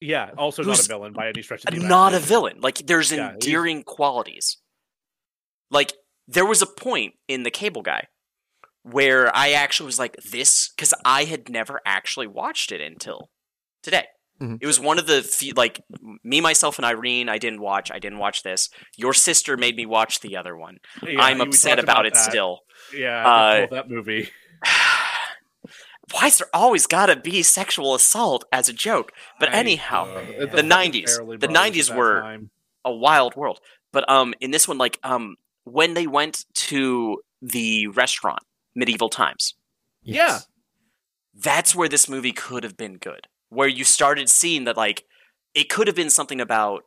yeah, also not a villain by any stretch of the not a villain. Like, there's Yeah, he's- endearing qualities. Like, there was a point in the cable guy where I actually was like, this, because I had never actually watched it until today. Mhm. It was one of the few, like me, myself, and Irene. I didn't watch. I didn't watch this. Your sister made me watch the other one. Yeah, I'm upset talked about, it still. Yeah, Uh, that movie. Why is there always gotta be sexual assault as a joke? But I- anyhow, uh, the fucking 90s. The 90s were- time. a wild world. But um, in this one, like um, when they went to the restaurant, medieval times, Yeah. that's where this movie could have been good. Where you started seeing that, like, it could have been something about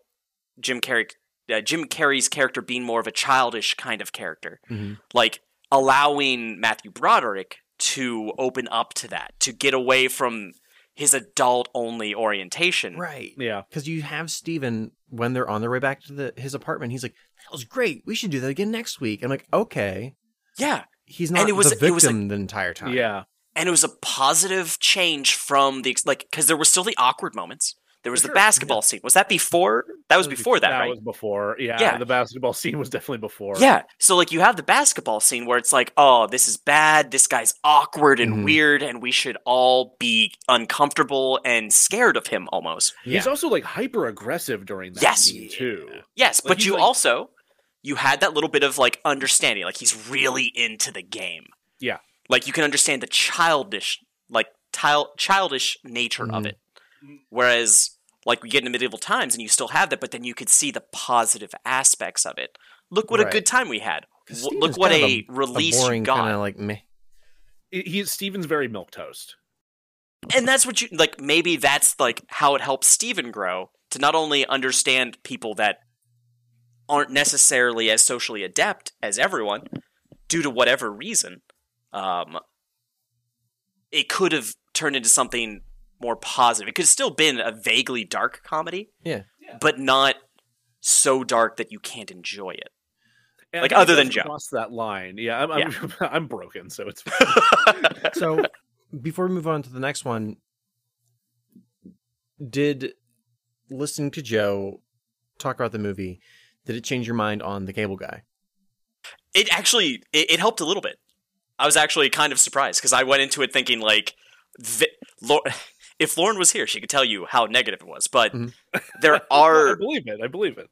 Jim Carrey, uh, Jim Carrey's character being more of a childish kind of character, Mhm. like allowing Matthew Broderick to open up to that, to get away from his adult-only orientation. right Yeah. because you have Steven when they're on their way back to the his apartment. He's like, "That was great. We should do that again next week." I'm like, "Okay." Yeah, He's not it was- the it was victim the entire time. Yeah. and it was a positive change from the like because there were still the awkward moments. There was For the sure, basketball scene. Was that before? That was before that, that right? was before. Yeah, Yeah. the basketball scene was definitely before. Yeah. So like you have the basketball scene where it's like, oh, this is bad. This guy's awkward and Mhm. weird, and we should all be uncomfortable and scared of him almost. He's also like hyper aggressive during that Yes. scene too. Yes, Like, but you like- also you had that little bit of like understanding, like he's really into the game. Yeah. Like you can understand the childish, like til- childish nature of Mhm. it. Whereas, like we get into medieval times, and you still have that, but then you could see the positive aspects of it. Look what a good time we had. W- look what kind of a, release a you got. kind of like meh. He- He's Steven's very milquetoast. and that's what you like maybe that's like how it helps Steven grow to not only understand people that aren't necessarily as socially adept as everyone due to whatever reason um it could have turned into something more positive it could have still been a vaguely dark comedy Yeah. but not so dark that you can't enjoy it And Like, other than does Joe. cross that line. Yeah, I'm I'm, I'm broken, so it's So before we move on to the next one, did listening to Joe talk about the movie, did it change your mind on the cable guy? it actually it, it helped a little bit. I was actually kind of surprised because I went into it thinking like, vi- Lau- if Lauren was here, she could tell you how negative it was. But Mhm. there are. I believe it. I believe it.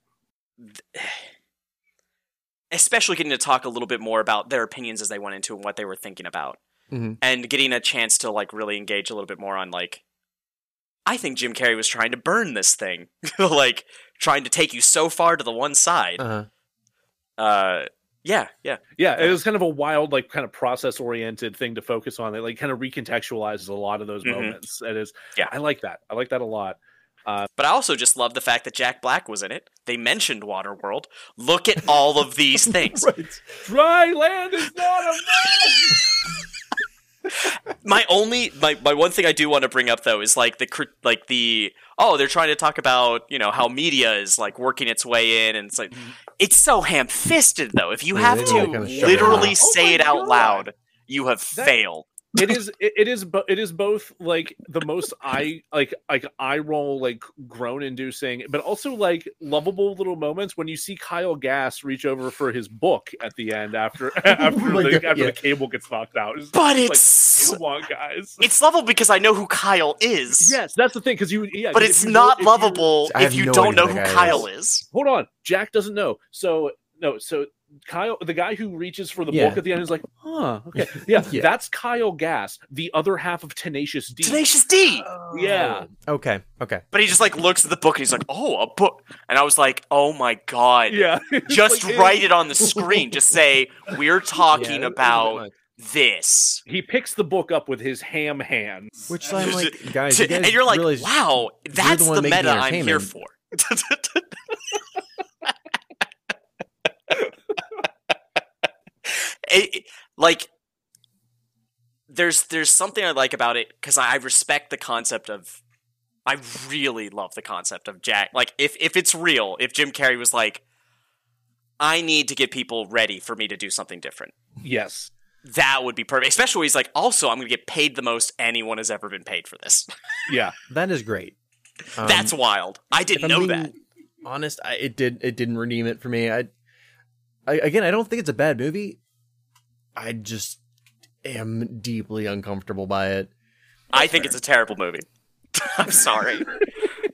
especially getting to talk a little bit more about their opinions as they went into and what they were thinking about, Mhm. and getting a chance to like really engage a little bit more on like. I think Jim Carrey was trying to burn this thing, like trying to take you so far to the one side. Uh-huh. Uh, yeah, yeah. Yeah, it was kind of a wild, like, kind of process oriented thing to focus on. That like kind of recontextualizes a lot of those Mhm. moments. It is. Yeah. I like that. I like that a lot. But I also just love the fact that Jack Black was in it. They mentioned Waterworld. Look at all of these things. Right. Dry land is not a My only my, my one thing I do want to bring up though is like the like the oh they're trying to talk about you know how media is like working its way in and it's like mm-hmm. it's so ham fisted though. If you have they to kinda shove it literally oh say Oh it out God. loud, you have That- failed. It is it, it is bo- it is both like the most eye like like eye roll like groan inducing but also like lovable little moments when you see Kyle Gass reach over for his book at the end after after, oh my the, God, after yeah. the cable gets knocked out It's But like, it's come on guys it's lovable because I know who Kyle is. yes that's the thing because you yeah But 'cause it's if you know- not if you- lovable if you no don't know who who that guy Kyle is. is. hold on Jack doesn't know so no so Kyle, the guy who reaches for the Yeah. book at the end is like, huh, okay, yeah, Yeah. that's Kyle Gass, the other half of Tenacious D. Tenacious D. Oh. Yeah. Oh. Okay. Okay. But he just like looks at the book and he's like, "Oh, a book," and I was like, "Oh my god!" yeah, Just Like, write it on the screen. Just say we're talking Yeah, about this, he picks the book up with his ham hands. Which I'm like, guys, you guys and you're like, realize "Wow, that's one the meta I'm here for." It- it- like, there's there's something I like about it because I respect the concept of. I really love the concept of Jack. Like, if if it's real, if Jim Carrey was like, I need to get people ready for me to do something different. yes, That would be perfect. Especially when he's like, also, I'm going to get paid the most anyone has ever been paid for this. yeah, that is great. Um, That's wild. I didn't know that. Honest, I, it did. It didn't redeem it for me. I, I again, I don't think it's a bad movie. I just am deeply uncomfortable by it. I think it's a terrible movie. I'm sorry.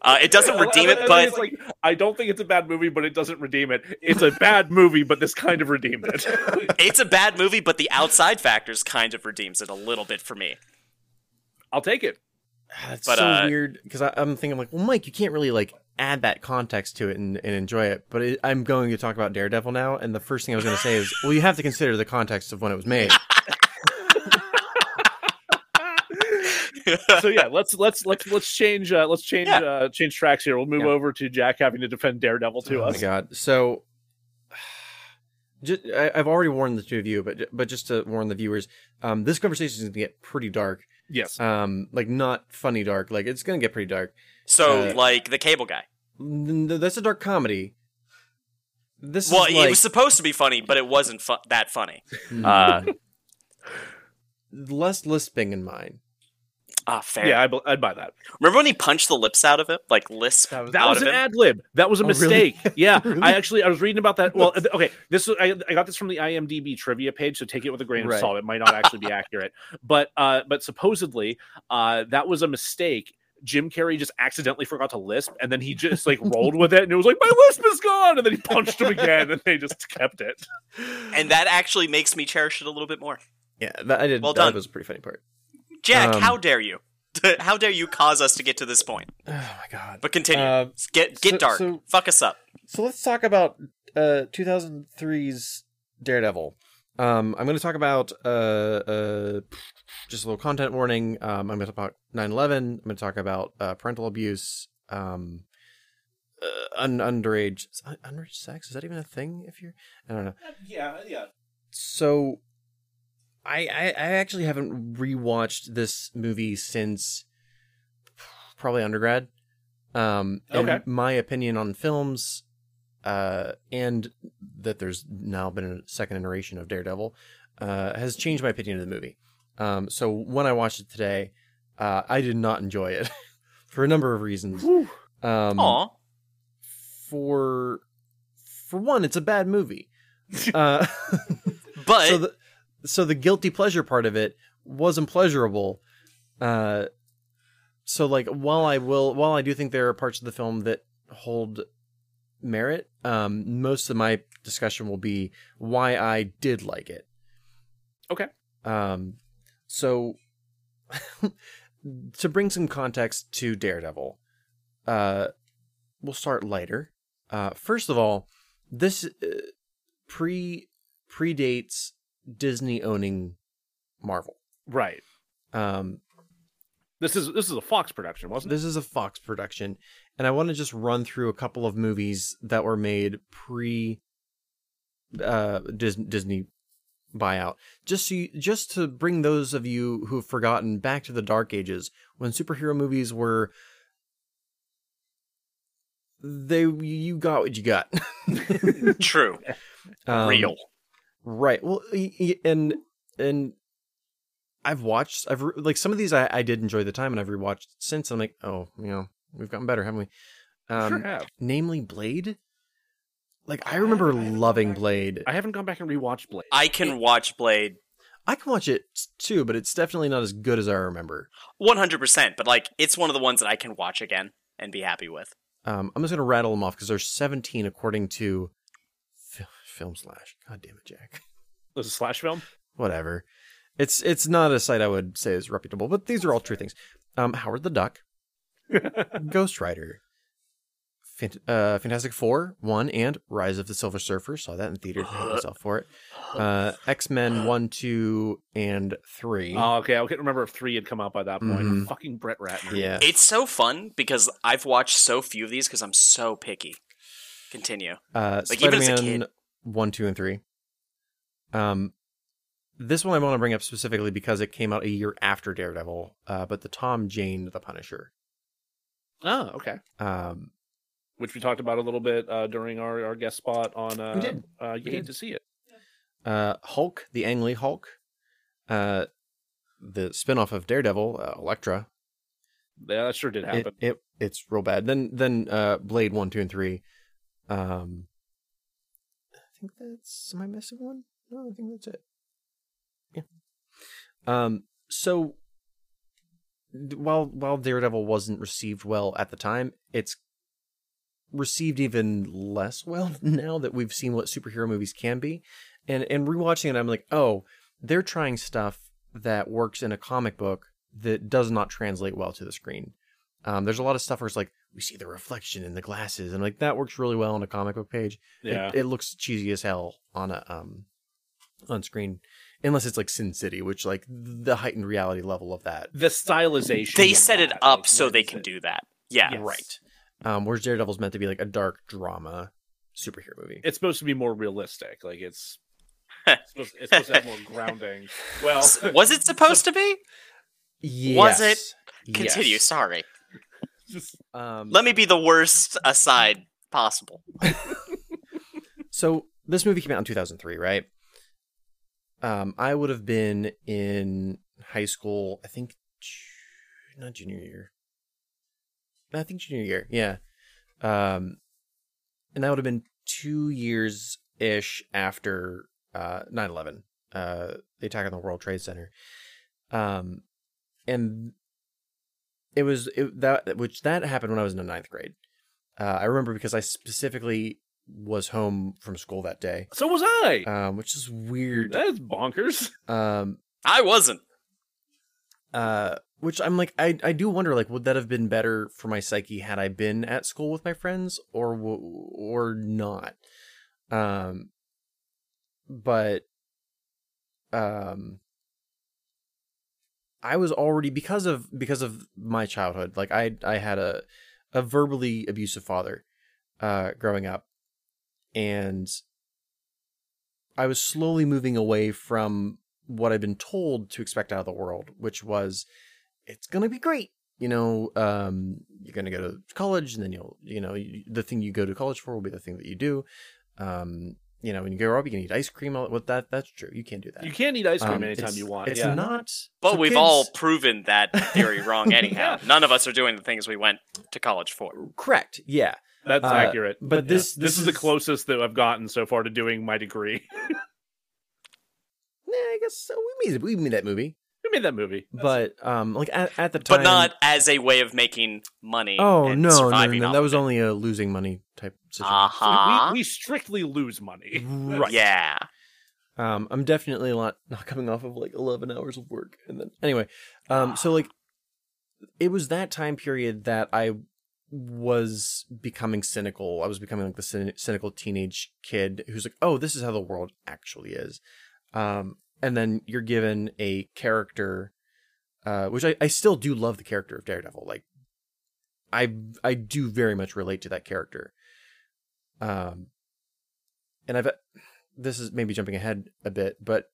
Uh, it doesn't redeem I- I it, think but it's like I don't think it's a bad movie, but it doesn't redeem it. It's a bad movie, but this kind of redeemed it. it's a bad movie. But the outside factors kind of redeems it a little bit for me. I'll take it. That's But, so uh, weird because I'm thinking like, well, Mike, you can't really like add that context to it and, and enjoy it. But it, I'm going to talk about Daredevil now, and the first thing I was going to say is, well, you have to consider the context of when it was made. So yeah, let's let's let's let's change uh, let's change Yeah. uh, change tracks here. We'll move Yeah. over to Jack having to defend Daredevil to oh my us. god! So, just, I, I've already warned the two of you, but but just to warn the viewers, um, this conversation is going to get pretty dark. Yes. Um, like not funny dark. Like it's going to get pretty dark. So, Uh, like the cable guy. N- n- That's a dark comedy. This Well, is like, it was supposed to be funny, but it wasn't fu- that funny. Uh, less lisping in mine. Ah, fair. Yeah, I'd, I'd buy that. Remember when he punched the lips out of it, like lisp That was- That out was of an ad lib. That was a Oh, really? mistake. Yeah, Really? I actually I was reading about that. Well, okay, this was, I, I got this from the IMDb trivia page, so take it with a grain of salt. It might not actually be accurate, but uh, but supposedly uh, that was a mistake. Jim Carrey just accidentally forgot to lisp, and then he just like rolled with it, and it was like my lisp is gone, and then he punched him again, and they just kept it. and that actually makes me cherish it a little bit more. Yeah, that I did. Well that done. was a pretty funny part. Jack, Um, how dare you? how dare you cause us to get to this point? Oh my god. But continue. Uh, get get so- dark. so- Fuck us up. So let's talk about uh 2003's Daredevil. Um, I'm going to talk about uh, uh, just a little content warning. Um, I'm going to talk about 9/11. I'm going to talk about uh, parental abuse, um, uh, un- underage un- underage sex. Is that even a thing? If you're, I don't know. Yeah, yeah. So, I I, I actually haven't rewatched this movie since probably undergrad. Um, and Okay. my opinion on films, uh, and that there's now been a second iteration of Daredevil, uh, has changed my opinion of the movie. Um, so when I watched it today, uh, I did not enjoy it for a number of reasons. Um, Aw. for for one, it's a bad movie. Uh, But so the so the guilty pleasure part of it wasn't pleasurable. Uh, so like while I will while I do think there are parts of the film that hold merit, um, most of my discussion will be why I did like it. Okay. Um, so to bring some context to Daredevil, uh, we'll start lighter. Uh, first of all, this uh, pre predates Disney owning Marvel. Right. Um, This is this is a Fox production, wasn't it? this is a Fox production, and I want to just run through a couple of movies that were made pre uh, Dis- Disney buyout, just so you, just to bring those of you who have forgotten back to the dark ages when superhero movies were. They you got what you got. true. Um, Real. Right. Well, y- y- and and I've watched. I've re- like some of these I, I did enjoy the time, and I've rewatched since. I'm like, oh, you know, we've gotten better, haven't we? Um, sure have. Namely, Blade. Like I remember loving Blade. I haven't gone back and rewatched Blade. I can watch Blade I can watch it too, but it's definitely not as good as I remember. 100%, but like it's one of the ones that I can watch again and be happy with. Um, I'm just gonna rattle them off because there's 17 according to Fi- Film Slash. God damn it, Jack. This is a slash film. Whatever. It's it's not a site I would say is reputable, but these are all true things. Um, Howard the Duck, Ghost Rider, Fant- uh, Fantastic Four one and Rise of the Silver Surfer. Saw that in theaters. Hate myself for it. Uh, X Men one, two, and three. Oh, okay. I can't remember if three had come out by that point. Mhm. Fucking Brett Ratner. yeah, It's so fun because I've watched so few of these because I'm so picky. Continue. uh, like, even as a Spider-Man kid. One, two, and three. Um, this one I want to bring up specifically because it came out a year after Daredevil. Uh, but the Tom Jane the Punisher. Oh, okay. Um, Which we talked about a little bit uh, during our, our guest spot on. Uh, We did. Uh, you We need did. to see it. uh, Hulk, the Ang Lee Hulk, uh, the spinoff of Daredevil, uh, Elektra. Yeah, that sure did happen. it it's real bad. Then then uh, Blade one, two, and three. Um, I think that's. Am I missing one? No, I think that's it. Yeah. Um. So while while Daredevil wasn't received well at the time, it's received even less well now that we've seen what superhero movies can be. And and rewatching it, I'm like, oh, they're trying stuff that works in a comic book that does not translate well to the screen. Um, there's a lot of stuff where it's like we see the reflection in the glasses, and like that works really well on a comic book page. It- Yeah. it, looks cheesy as hell on a um on screen, unless it's like Sin City, which like the heightened reality level of that. the stylization. They of set it that, up like, so they can it. do that. Yeah. Yes. Right. Um, whereas Daredevil's meant to be like a dark drama superhero movie. It's supposed to be more realistic. Like it's. it's, supposed, it's supposed to have more grounding. Well, Was it supposed to be? Yes. Was it? Yes. Continue. Sorry. Just Um, Let me be the worst aside possible. so this movie came out in 2003, right? um, I would have been in high school. I think not junior year. I think junior year. Yeah. Um, and that would have been two years ish after uh 9/11, uh, the attack on the World Trade Center. Um, and it was it, that which that happened when I was in the ninth grade. Uh, I remember because I specifically was home from school that day, So was I. um, which is weird. That's bonkers. Um, I wasn't. uh, which I'm like, I I do wonder, like, would that have been better for my psyche had I been at school with my friends, or w- or not? Um, but um, I was already because of because of my childhood, like I I had a a verbally abusive father, uh, growing up, and I was slowly moving away from what I'd been told to expect out of the world, which was it's gonna be great. You know, um, you're gonna go to college, and then you'll, you know, you, the thing you go to college for will be the thing that you do. Um, you know, when you grow up, you can eat ice cream. All, well, that that's true. You can't do that. You can eat ice cream Um, anytime you want. It's yeah. not. But so we've kids- all proven that theory wrong anyhow. Yeah. None of us are doing the things we went to college for. correct. Yeah, That's uh, accurate. but Yeah. this- this this is the closest that I've gotten so far to doing my degree. yeah. I guess so. We made we made that movie, Who made that movie? but um, like at, at the time, But not as a way of making money. Oh and no, no, no, no! That was it. only a losing money type situation. Uh-huh. We, we strictly lose money. Right. Yeah. Um, I'm definitely a lot not coming off of like 11 hours of work, and then anyway, um, so like it was that time period that I was becoming cynical. I was becoming like the cynical teenage kid who's like, "Oh, this is how the world actually is." Um, and then you're given a character, uh, which I, I still do love the character of Daredevil. Like, I I do very much relate to that character. Um, and I've this is maybe jumping ahead a bit, but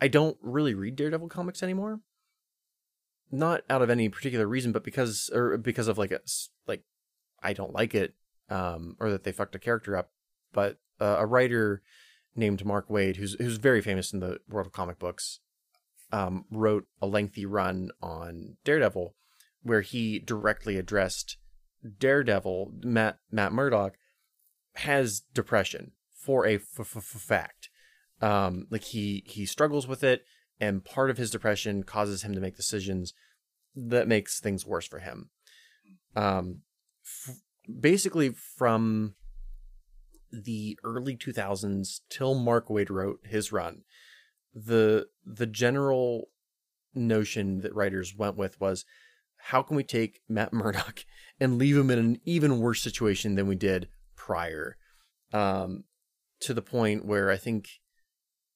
I don't really read Daredevil comics anymore. Not out of any particular reason, but because or because of like a like I don't like it, um, or that they fucked a character up. But uh, a writer named Mark Waid, who's who's very famous in the world of comic books, um, wrote a lengthy run on Daredevil, where he directly addressed Daredevil. Matt Matt Murdock has depression for a fact. Um, like he he struggles with it, and part of his depression causes him to make decisions that makes things worse for him. Um, f- basically from the early 2000s till Mark Waid wrote his run, the the general notion that writers went with was how can we take Matt Murdock and leave him in an even worse situation than we did prior? Um, to the point where I think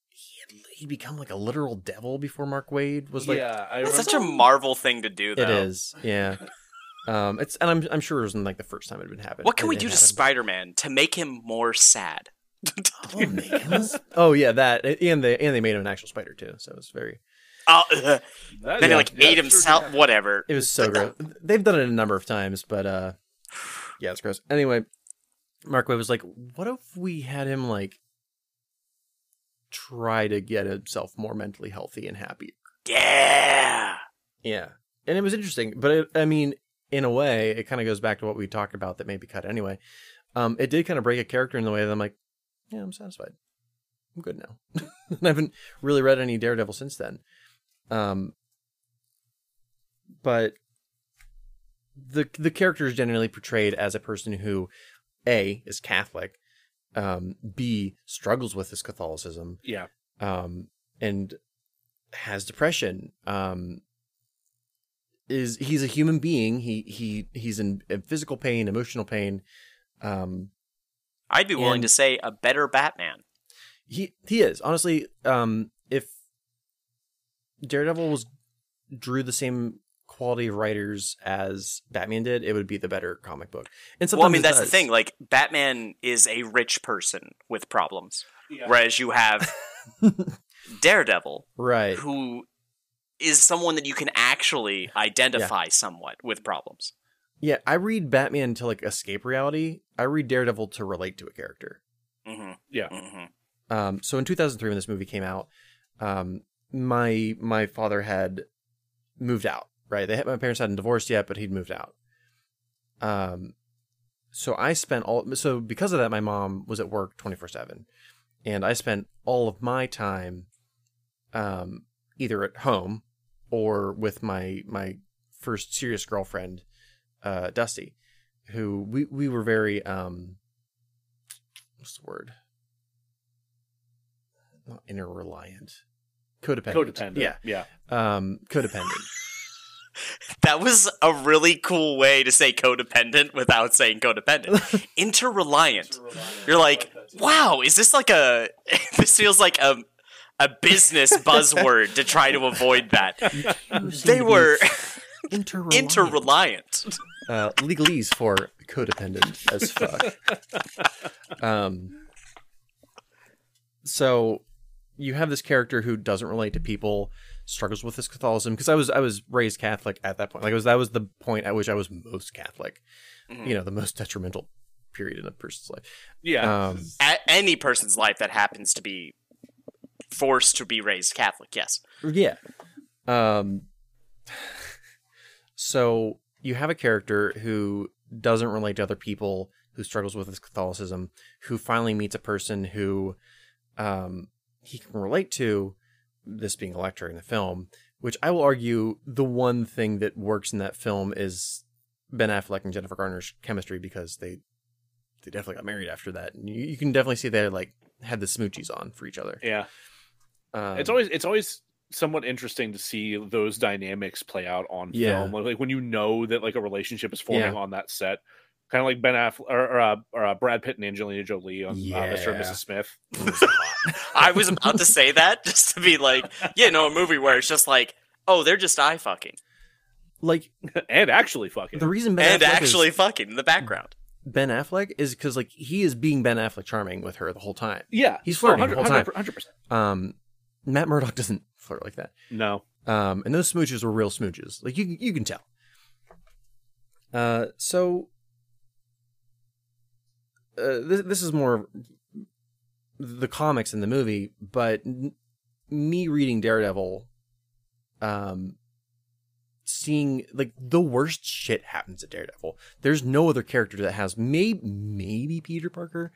he had he'd become like a literal devil before Mark Waid was like yeah, I It's remember. such a Marvel thing to do, though. it is yeah um it's and I'm I'm sure it wasn't like the first time it had been happening What can it- we it do to happened. Spider-Man to make him more sad? oh, make him a- oh yeah that and they and they made him an actual spider too so it's very Oh, ugh. That- then he like yeah, ate sure, himself. yeah. Whatever. it was so gross they've done it a number of times but uh yeah it's gross anyway Mark Waid was like what if we had him like try to get himself more mentally healthy and happy Yeah. Yeah. And it was interesting, but it, I mean, in a way, it kind of goes back to what we talked about that may be cut anyway. Um, it did kind of break a character in the way that I'm like, yeah, I'm satisfied. I'm good now. and I haven't really read any Daredevil since then. Um, but the the character is generally portrayed as a person who, a is Catholic, um, b struggles with his Catholicism, Yeah, um, and has depression. Um, is he's a human being? He he he's in, in physical pain, emotional pain. Um, I'd be willing to say a better Batman. he he is honestly. Um, if Daredevil was drew the same quality of writers as Batman did, it would be the better comic book. And sometimes Well, I mean it that's the thing. Like Batman is a rich person with problems, yeah. whereas you have Daredevil, right? who is someone that you can actually identify somewhat with problems. Yeah, I read Batman to like escape reality. I read Daredevil to relate to a character. hmm Yeah. hmm Um, so in 2003, when this movie came out, um, my my father had moved out. Right, they had, my parents hadn't divorced yet, but he'd moved out. Um, so I spent all so because of that, my mom was at work twenty four seven, and I spent all of my time, um, either at home or with my my first serious girlfriend, uh, Dusty, who we we were very um, what's the word? Not interreliant, codependent. Codependent. Yeah, Yeah. um, codependent. That was a really cool way to say codependent without saying codependent. Interreliant. You're like, wow, is this like a? this feels like a a business buzzword to try to avoid that. They were interreliant. interreliant. uh, legalese for codependent as fuck. um, so you have this character who doesn't relate to people, struggles with his Catholicism. Because I was I was raised Catholic at that point. Like it was that was the point at which I was most Catholic. Mhm. You know, the most detrimental period in a person's life. Yeah. Um, A- any person's life that happens to be forced to be raised Catholic, yes. Yeah. Um so you have a character who doesn't relate to other people, who struggles with his Catholicism, who finally meets a person who um he can relate to, this being Elektra in the film, which I will argue the one thing that works in that film is Ben Affleck and Jennifer Garner's chemistry because they they definitely got married after that. And you, you can definitely see they like had the smoochies on for each other. yeah. Um, it's always it's always somewhat interesting to see those dynamics play out on Yeah. film. Like, like when you know that like a relationship is forming Yeah. on that set, kind of like Ben Affleck or, or, uh, or uh, Brad Pitt and Angelina Jolie on uh, Mr. and Yeah. Mrs. Smith. I was about to say that just to be like, yeah, no, a movie where it's just like, oh, they're just eye fucking. like and actually fucking the reason Ben And Affleck actually is fucking in the background. Ben Affleck is because like he is being Ben Affleck charming with her the whole time. yeah, He's flirting the whole time. 100 percent. Um, Matt Murdock doesn't flirt like that. No, Um, and those smooches were real smooches. Like you, you can tell. Uh, so uh, this this is more the comics in the movie, but n- me reading Daredevil, um, seeing like the worst shit happens at Daredevil. There's no other character that has maybe maybe Peter Parker,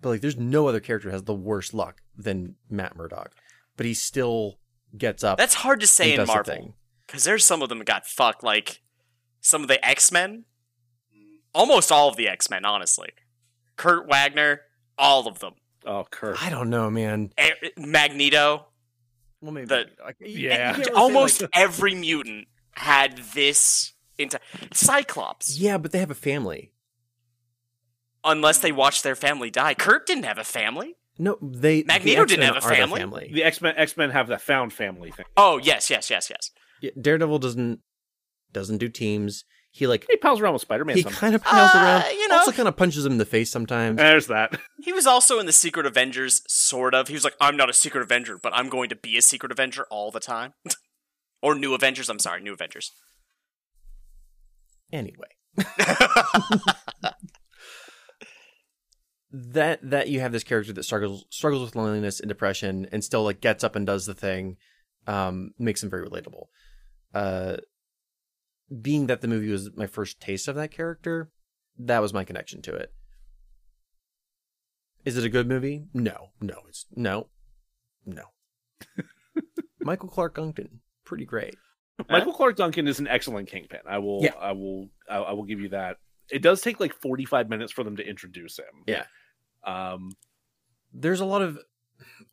but like there's no other character that has the worst luck than Matt Murdock. But he still gets up. That's hard to say in does Marvel. thing. Because there's some of them that got fucked, like some of the X Men. Almost all of the X Men, honestly. Kurt Wagner, all of them. oh Kurt. I don't know, man. E- Magneto, Well, maybe The- like, Yeah. you can't really almost like- every mutant had this. Into Cyclops, yeah, but they have a family. unless they watched their family die. Kurt didn't have a family. No, they. the Magneto didn't have a family. family. The X Men X Men have the found family thing. Oh yes, yes, yes, yes. Yeah, Daredevil doesn't doesn't do teams. He like He pals around with Spider Man. Sometimes. He kind of piles Uh, around. you know. Also, kind of punches him in the face sometimes. There's that. He was also in the Secret Avengers, sort of. He was like, I'm not a Secret Avenger, but I'm going to be a Secret Avenger all the time. or New Avengers, I'm sorry, New Avengers. Anyway, that that you have this character that struggles struggles with loneliness and depression, and still like gets up and does the thing, um, makes him very relatable. Uh, being that the movie was my first taste of that character, that was my connection to it. Is it a good movie? No, no, it's no, no. Michael Clarke Duncan, pretty great. Michael Clarke Duncan is an excellent kingpin. I will. Yeah. I will. I, I will give you that. It does take like 45 minutes for them to introduce him. Yeah. Um. there's a lot of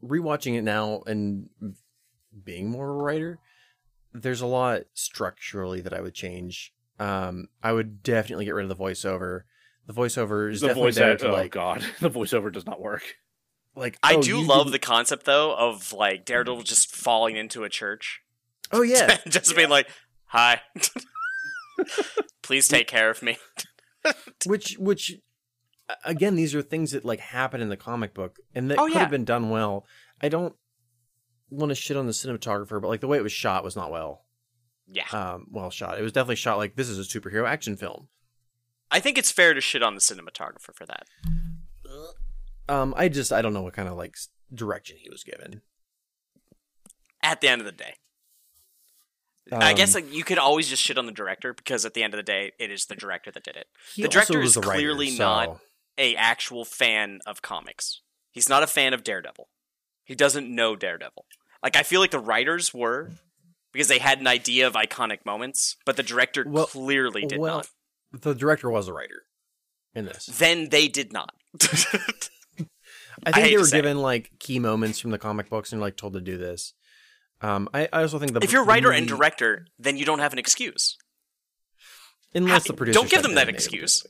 rewatching it now and being more of a writer there's a lot structurally that i would change um i would definitely get rid of the voiceover the voiceover is The definitely voice. there act- to oh like God, the voiceover does not work. like I oh, do love didn't- the concept, though, of like Daredevil just falling into a church. oh yeah just being like, hi. Please take care of me. which which again these are things that like happen in the comic book and that Oh, could yeah. have been done well i don't want to shit on the cinematographer but like the way it was shot was not well Yeah. um well shot it was definitely shot like this is a superhero action film I think it's fair to shit on the cinematographer for that. Um, I just I don't know what kind of like direction he was given. at the end of the day. I Um, guess like, you could always just shit on the director because at the end of the day, it is the director that did it. he the director is writer, clearly so- not- A actual fan of comics. He's not a fan of Daredevil. He doesn't know Daredevil. Like I feel like the writers were because they had an idea of iconic moments, but the director Well- clearly did well, not. The director was a writer in this. Then they did not. I I think hate they were say it. given like key moments from the comic books and like told to do this. Um, I, I also think the if you're the writer and director, then you don't have an excuse. unless the producer don't give them that excuse.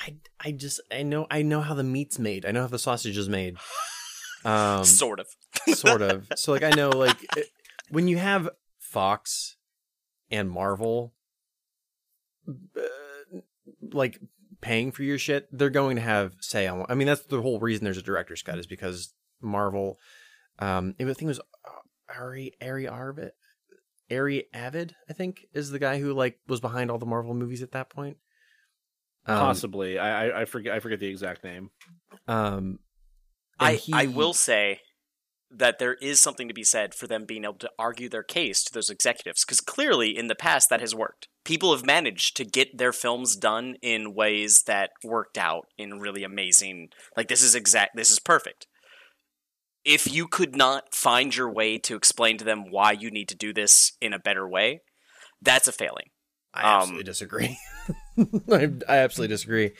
I I just I know I know how the meat's made. I know how the sausage is made. Um, sort of. sort of. So like I know like it, when you have Fox and Marvel, uh, like paying for your shit, they're going to have say on. I mean, that's the whole reason there's a director's cut is because Marvel. Um, I think it was Ari Ari Arvid, Ari Avid. I think is the guy who like was behind all the Marvel movies at that point. Um, Possibly, I, I I forget I forget the exact name. Um, and I, I will say that there is something to be said for them being able to argue their case to those executives because clearly in the past that has worked. People have managed to get their films done in ways that worked out in really amazing. Like this is exact. This is perfect. If you could not find your way to explain to them why you need to do this in a better way, that's a failing. I um, absolutely disagree. I, I absolutely disagree.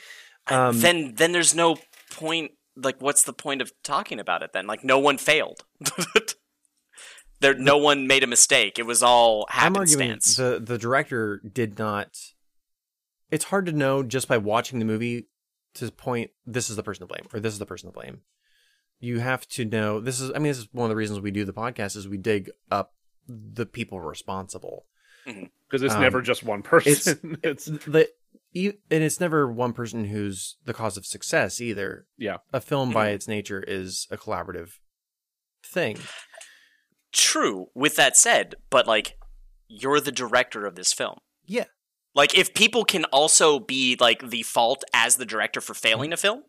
Um, then then there's no point like what's the point of talking about it then like no one failed there no one made a mistake it was all I'm arguing happenstance the the director did not. It's hard to know just by watching the movie to point this is the person to blame or this is the person to blame. You have to know this is. I mean, this is one of the reasons we do the podcast is we dig up the people responsible. because it's Um, never just one person. It's, The you, and it's never one person who's the cause of success either. yeah, A film by Mhm. its nature is a collaborative thing. true with that said but like you're the director of this film Yeah. like if people can also be like the fault as the director for failing a film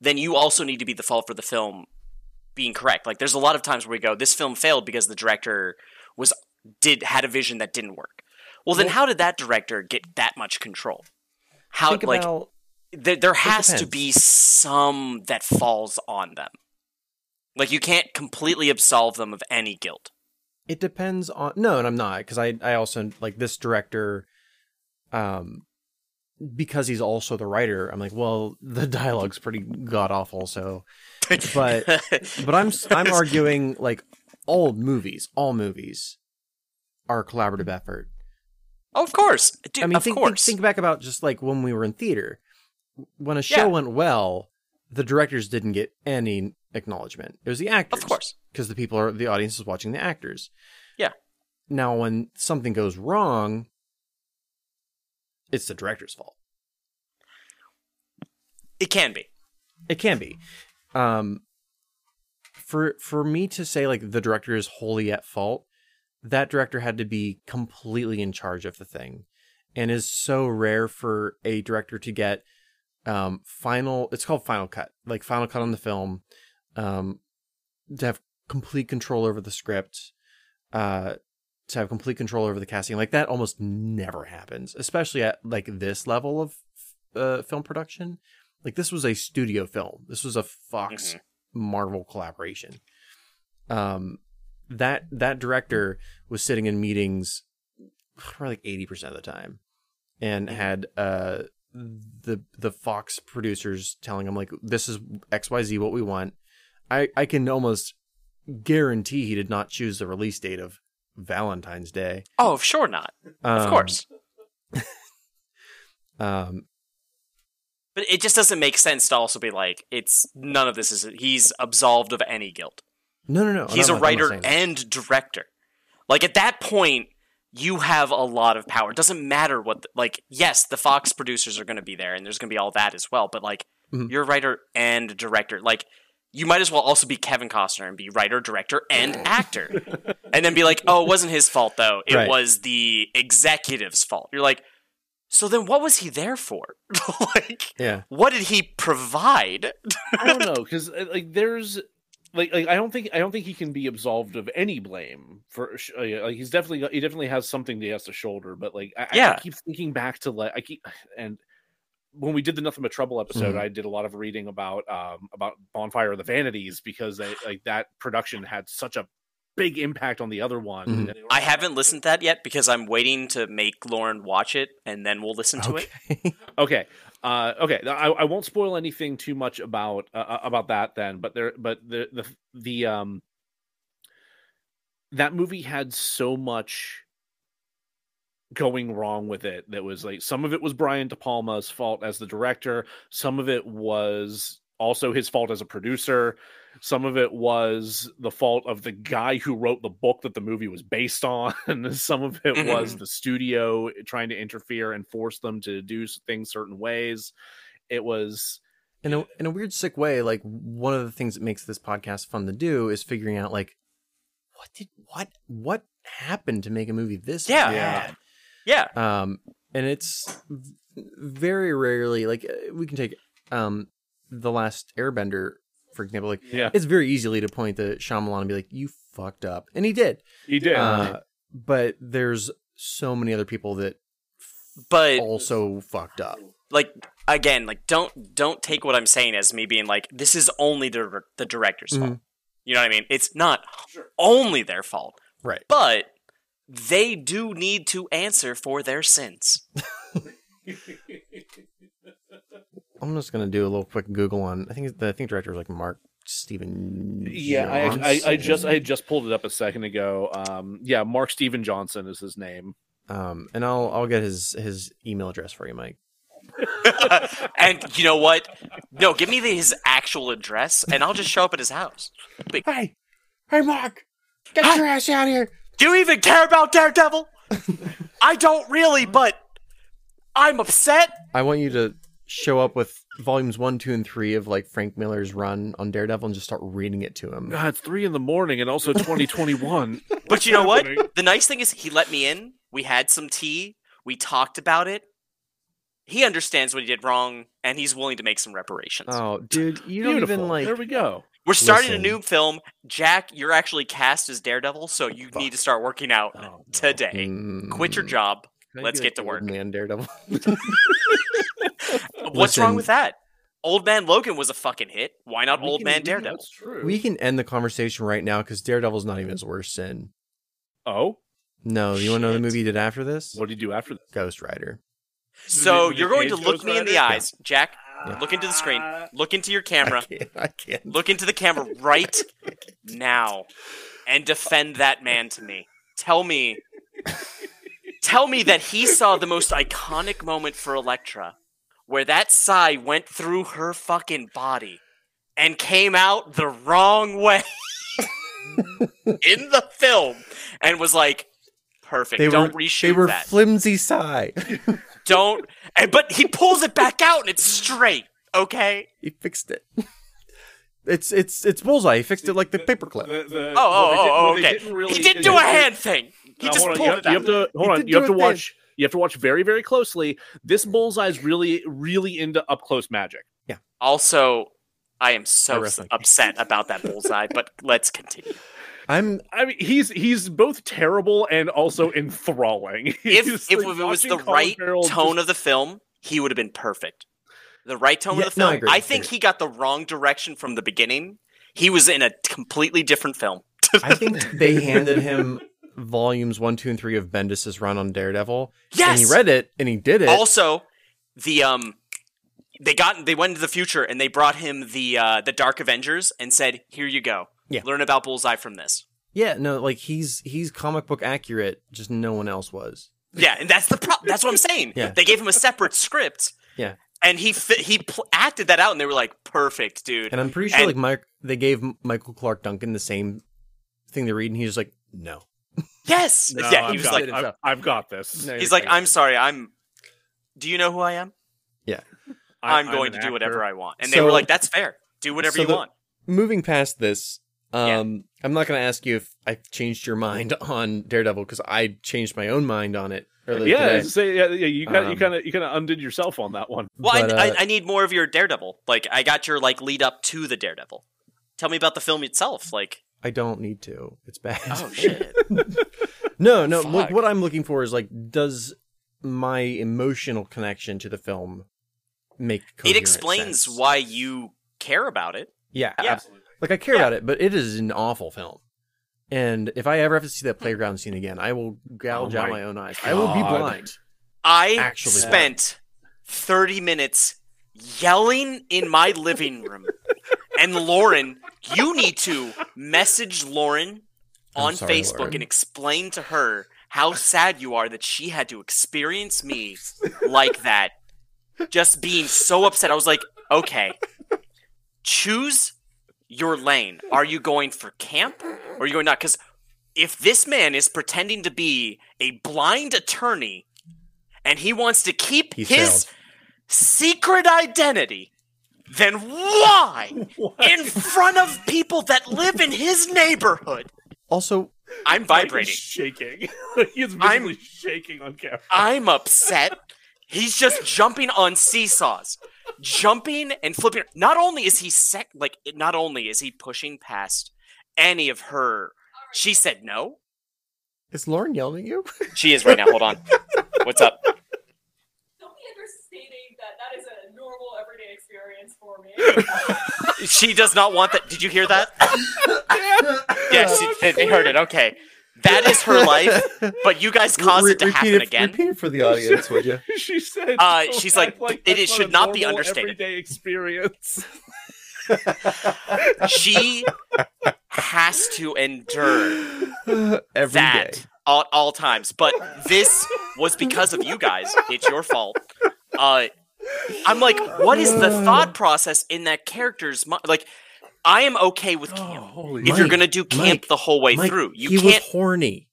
then you also need to be the fault for the film being correct like there's a lot of times where we go this film failed because the director was did had a vision that didn't work well then how did that director get that much control how Think like about there, there has to be some that falls on them like you can't completely absolve them of any guilt It depends on no, and I'm not because I I also like this director, um, because he's also the writer. I'm like, well, the dialogue's pretty god awful. So, but but I'm I'm arguing like all movies, all movies, are a collaborative effort. Oh, of course Dude, I mean, of think, think think back about just like when we were in theater, when a show Yeah. went well, the directors didn't get any acknowledgement. It was the actors, of course because the people are the audience is watching the actors. Yeah. Now, when something goes wrong, it's the director's fault. it can be It can be. Um, for for me to say like the director is wholly at fault, that director had to be completely in charge of the thing, and is so rare for a director to get um final. It's called final cut, like final cut on the film, um, to have complete control over the script, uh, to have complete control over the casting. Like that almost never happens, especially at like this level of uh, film production. Like this was a studio film. This was a Fox Mhm. Marvel collaboration. Um, that that director was sitting in meetings for like eighty percent of the time, and Mhm. had uh the the Fox producers telling him like this is X Y Z what we want. I I can almost guarantee he did not choose the release date of Valentine's Day. oh sure not of Um, course Um, but it just doesn't make sense to also be like it's none of this is he's absolved of any guilt no, no, no. he's I'm a not- writer saying and director. Like at that point you have a lot of power. It doesn't matter what the, like yes the fox producers are going to be there and there's going to be all that as well but like Mhm. you're a writer and director. Like you might as well also be kevin costner and be writer director and actor. And then be like oh it wasn't his fault though. It Right. was the executive's fault. You're like so then what was he there for? Like Yeah. what did he provide? I don't know because like there's like, like I don't think I don't think he can be absolved of any blame for sh- uh, yeah, like he's definitely he definitely has something he has to shoulder. But like I, I- I keep thinking back to like I keep and when we did the Nothing But Trouble episode, Mhm. I did a lot of reading about um about Bonfire of the Vanities because they, like that production had such a big impact on the other one. Mhm. And I haven't listened to that yet because I'm waiting to make Lauren watch it and then we'll listen to it. Okay. Okay. Uh, okay. I, I won't spoil anything too much about uh, about that then, but there, but the the the um that movie had so much going wrong with it that was like some of it was Brian De Palma's fault as the director, some of it was also his fault as a producer. Some of it was the fault of the guy who wrote the book that the movie was based on. Some of it Mhm. was the studio trying to interfere and force them to do things certain ways. It was in a in a weird sick way like one of the things that makes this podcast fun to do is figuring out like what did what what happened to make a movie this Yeah. bad Yeah. um and it's very rarely like uh, we can take um the last airbender for example like yeah, it's very easily to point to Shyamalan and be like you fucked up and he did he did. uh, but there's so many other people that But also fucked up like again, like don't don't take what I'm saying as me being like this is only the the director's Mhm. fault. You know what I mean? It's not Sure. only their fault, right but they do need to answer for their sins. I'm just gonna do a little quick Google on. I think the I think director was like Mark Steven. yeah, I, I, I just I just pulled it up a second ago. Um, yeah, Mark Steven Johnson is his name. um, and I'll I'll get his his email address for you, Mike. and you know what? No, give me the, his actual address, and I'll just show up at his house. Hey, hey, Mark, get Hi. your ass out here. Do you even care about Daredevil? I don't really, but I'm upset. I want you to show up with volumes one, two, and three of like Frank Miller's run on Daredevil and just start reading it to him. God, it's three in the morning and also 2021. But you know what? The nice thing is he let me in. We had some tea. We talked about it. He understands what he did wrong, and he's willing to make some reparations. Oh, dude, you don't Beautiful. even like. there we go. We're starting listen. a new film. Jack, you're actually cast as Daredevil, so you need to start working out Oh, no. today. Quit your Mm, job. Can I Let's get to old work. Man, Daredevil. What's wrong with that? Old Man Logan was a fucking hit. Why not Old can- Man Daredevil? That's true. we can end the conversation right now because Daredevil's not even his worst sin. oh, No, you want to know the movie he did after this? what did you do after that? Ghost Rider. So Did you're going to look Ghost me in the Rider? eyes, Jack. Yeah. Look into the screen. Uh, Look into your I camera. can't. I can't. Look into the camera right now and defend that man to me. Tell me Tell me that he saw the most iconic moment for Elektra where that sai went through her fucking body and came out the wrong way in the film and was like perfect. They Don't were, reshoot They were that. flimsy sai. Don't and, but he pulls it back out and it's straight, okay? he fixed it. It's it's it's bullseye. He fixed it like the paperclip. The- the- Oh, oh, what oh, they did- oh, okay. didn't really- he didn't do a hand thing. He just hold on, pulled you, it have, you have to hold on. You have to a watch. You have to watch very, very closely. This bullseye is really, really into up close magic. Yeah. Also, I am so wrestling. upset about that bullseye, but let's continue. I'm I mean, he's he's both terrible and also enthralling. If if like it was the Colin right Farrell tone just- of the film, he would have been perfect. The right tone Yeah, of the no, I film. agree, I I think agree. he got the wrong direction from the beginning. He was in a completely different film. I think they handed him volumes one, two, and three of Bendis's run on Daredevil. yes. And he read it and he did it. Also, the um, they got they went into the future and they brought him the uh the Dark Avengers and said, "Here you go. Yeah. Learn about Bullseye from this." yeah, no, like he's he's comic book accurate, just no one else was. Yeah, and that's the problem. That's what I'm saying. Yeah. They gave him a separate script. Yeah. And he fi- he pl- acted that out, and they were like, "Perfect, dude." And I'm pretty sure And- like Mike they gave Michael Clarke Duncan the same thing to read, and he's like, no. Yes, No, yeah. I've He was got, like, I've, I've got this. No, he's like, "I'm sorry, I'm." Do you know who I am? Yeah. I'm, going to do whatever I want. And they were like, "That's fair. Do whatever so you the- want." Moving past this, Yeah. um, I'm not going to ask you if I changed your mind on Daredevil because I changed my own mind on it earlier Yeah, today. say, yeah, yeah, you kind of, you Um, kind of, you kind of undid yourself on that one. Well, But, I, uh, I, I need more of your Daredevil. Like, I got your like lead up to the Daredevil. tell me about the film itself. Like, I don't need to. It's bad. oh shit. no, no. Look, what I'm looking for is like, does my emotional connection to the film make it explains sense? why you care about it. Yeah, Yeah. Absolutely. like I care Yeah. about it, but it is an awful film. And if I ever have to see that playground scene again, I will gouge Oh out my my own eyes. I will be blind. I Actually. spent 30 minutes yelling in my living room. And Lauren, you need to message Lauren on sorry, Facebook Lauren. and explain to her how sad you are that she had to experience me like that. Just being so upset. I was like, okay, choose your lane. Are you going for camp or are you going not? Because if this man is pretending to be a blind attorney and he wants to keep He's his failed. secret identity, then why, in front of people that live in his neighborhood, Also, I'm Mike is vibrating. shaking. he is I'm- shaking on camera. I'm upset. He's just jumping on seesaws, jumping and flipping. Not only is he sec, like not only is he pushing past any of her. She said no. is Lauren yelling at you? She is right now. Hold on. What's up? Don't be understating that that is a normal everyday experience for me. She does not want that. Did you hear that? Yes, they, they heard it. Okay, that is her life. But you guys caused Re- it to happen it, again. Repeat it for the audience, would you? she said, Uh, "Don't she's like, act it- that's it should a not be normal, understated." Everyday experience. She has to endure Every that day. all, all times. But this was because of you guys. It's your fault. Uh, I'm like, what is the thought process in that character's mind? Like, I am okay with oh, camp. holy if you're gonna do camp Mike, the whole way Mike, through, you he can't. was horny.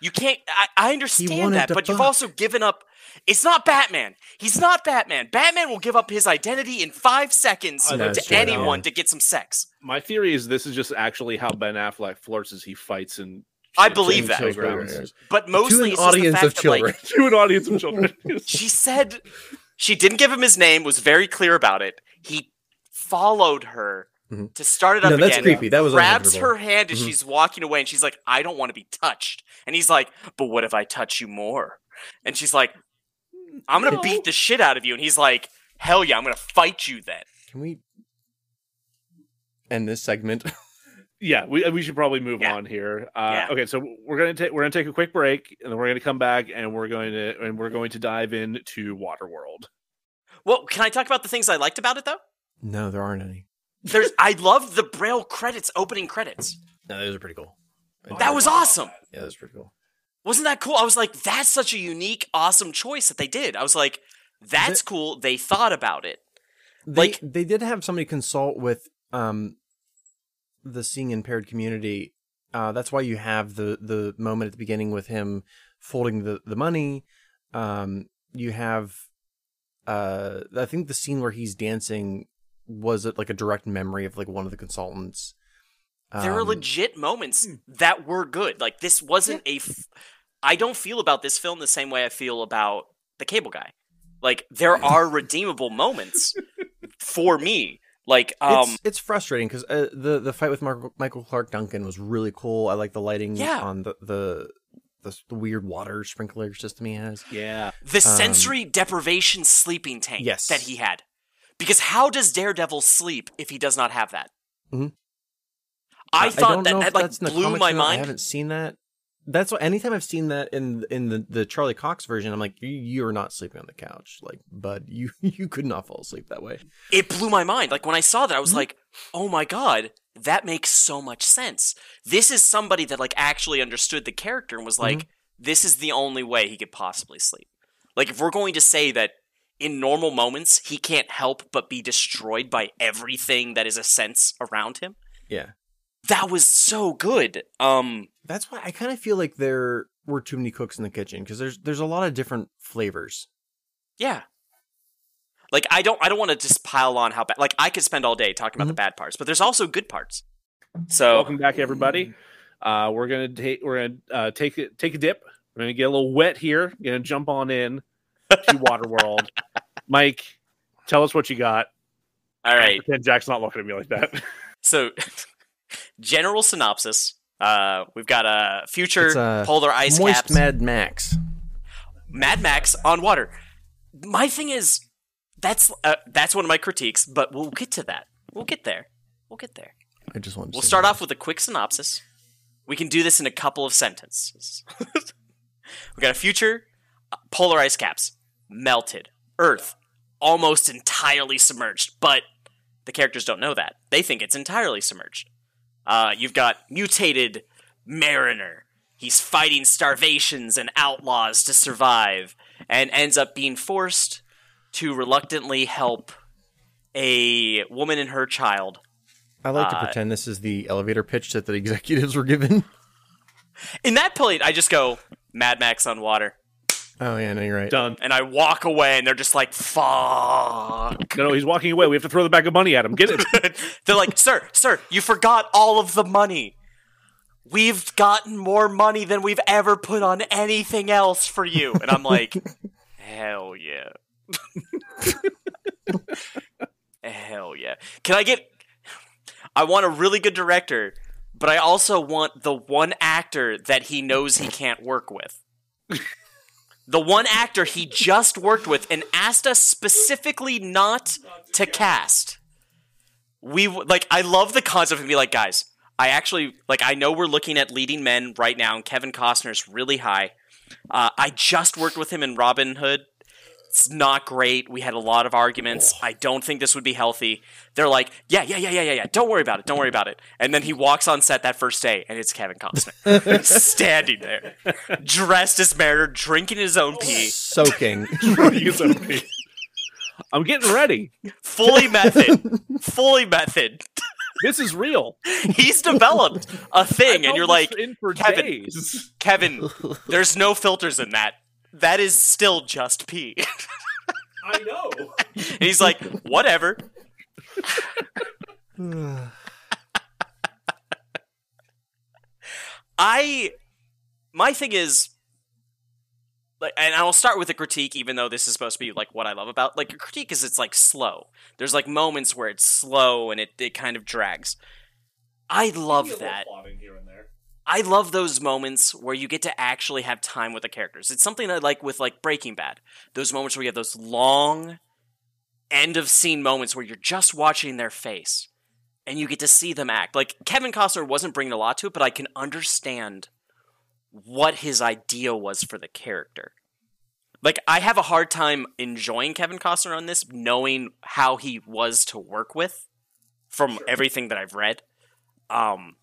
You can't. I, I understand that, to but you've also given up. It's not Batman. He's not Batman. Batman will give up his identity in five seconds Oh, to true, anyone yeah. to get some sex. My theory is this is just actually how Ben Affleck flirts as he fights and I believe that. playgrounds. But mostly, to it's an just the audience fact of that, like, children. to an audience of children. She said she didn't give him his name, was very clear about it. He followed her Mhm. to start it up no, that's again. creepy. That was grabs her hand as Mhm. she's walking away, and she's like, I don't want to be touched. And he's like, But what if I touch you more? And she's like, I'm gonna No. beat the shit out of you. And he's like, Hell yeah, I'm gonna fight you then. Can we end this segment? yeah, we we should probably move Yeah. on here. Uh, Yeah. Okay, so we're gonna take we're gonna take a quick break, and then we're gonna come back, and we're going to and we're going to dive into Waterworld. Well, can I talk about the things I liked about it though? no, there aren't any. There's I love the Braille credits, opening credits. No, those are pretty cool. That was awesome. Yeah, that was pretty cool. Wasn't that cool? I was like, that's such a unique, awesome choice that they did. I was like, that's cool. They thought about it. They, Like- they did have somebody consult with um the seeing impaired community. Uh, that's why you have the the moment at the beginning with him folding the the money. Um, you have uh, I think the scene where he's dancing was it like a direct memory of like one of the consultants. there are Um, legit moments that were good. Like this wasn't a. F- I don't feel about this film the same way I feel about the Cable Guy. Like there are redeemable moments for me. Like um, it's, it's frustrating because uh, the the fight with Michael, Michael Clarke Duncan was really cool. I like the lighting Yeah. on the the the, the weird water sprinkler system he has. Yeah, the sensory deprivation sleeping tank um, Yes. that he had. Because how does Daredevil sleep if he does not have that? Mhm. I thought don't that that like that's in the blew my mind. I haven't seen that. That's what. Anytime I've seen that in in the, the Charlie Cox version, I'm like, you, you're not sleeping on the couch, like, bud. You you could not fall asleep that way. it blew my mind. Like when I saw that, I was Mhm. like, "Oh my god, that makes so much sense." This is somebody that like actually understood the character and was like, "This is the only way he could possibly sleep." Like if we're going to say that in normal moments he can't help but be destroyed by everything that is a sense around him, Yeah, that was so good. Um, that's why I kind of feel like there were too many cooks in the kitchen because there's there's a lot of different flavors. yeah. Like I don't I don't want to just pile on how bad. Like I could spend all day talking about the bad parts, but there's also good parts. So welcome back, everybody. Uh, we're gonna take we're gonna uh, take it take a dip. We're gonna get a little wet here. Gonna jump on in to Waterworld. Mike, tell us what you got. all right. Pretend Jack's not looking at me like that. So, general synopsis. Uh, we've got a future It's, uh, polar ice Moist caps. Mad Max. Mad Max on water. My thing is, that's uh, that's one of my critiques, but we'll get to that. We'll get there. We'll get there. I just want to We'll start that. off with a quick synopsis. We can do this in a couple of sentences. we got a future uh, polar ice caps melted, Earth almost entirely submerged, but the characters don't know that. They think it's entirely submerged. Uh, you've got mutated Mariner. He's fighting starvations and outlaws to survive, and ends up being forced to reluctantly help a woman and her child I like to uh, pretend this is the elevator pitch that the executives were given. In that point, I just go Mad Max on water, Oh yeah, no, you're right. Done. and I walk away, and they're just like, "Fuck." No, no, he's walking away. We have to throw the bag of money at him. Get it. they're like, "Sir, sir, you forgot all of the money. We've gotten more money than we've ever put on anything else for you." And I'm like, "Hell yeah." Hell yeah. Can I get I want a really good director, but I also want the one actor that he knows he can't work with. The one actor he just worked with and asked us specifically not to cast. We like I love the concept of be like, guys, I actually like I know we're looking at leading men right now and Kevin Costner's really high. Uh, I just worked with him in Robin Hood. It's not great. We had a lot of arguments. I don't think this would be healthy. They're like, yeah, yeah, yeah, yeah, yeah, yeah. Don't worry about it. Don't worry about it. And then he walks on set that first day, and it's Kevin Costner standing there, dressed as Mariner, drinking his own pee, Soaking. drinking his own pee. I'm getting ready. fully method, fully method. This is real. He's developed a thing, and you're like, in for Kevin. days. Kevin, there's no filters in that. That is still just pee. I know. and he's like, whatever. I my thing is like and I'll start with a critique even though this is supposed to be like what I love about like a critique is it's like slow. There's like moments where it's slow and it, it kind of drags. I love that. Here and there. I love those moments where you get to actually have time with the characters. It's something I like with like Breaking Bad. Those moments where you have those long end of scene moments where you're just watching their face and you get to see them act. Like Kevin Costner wasn't bringing a lot to it, but I can understand what his idea was for the character. Like I have a hard time enjoying Kevin Costner on this knowing how he was to work with from everything that I've read. Um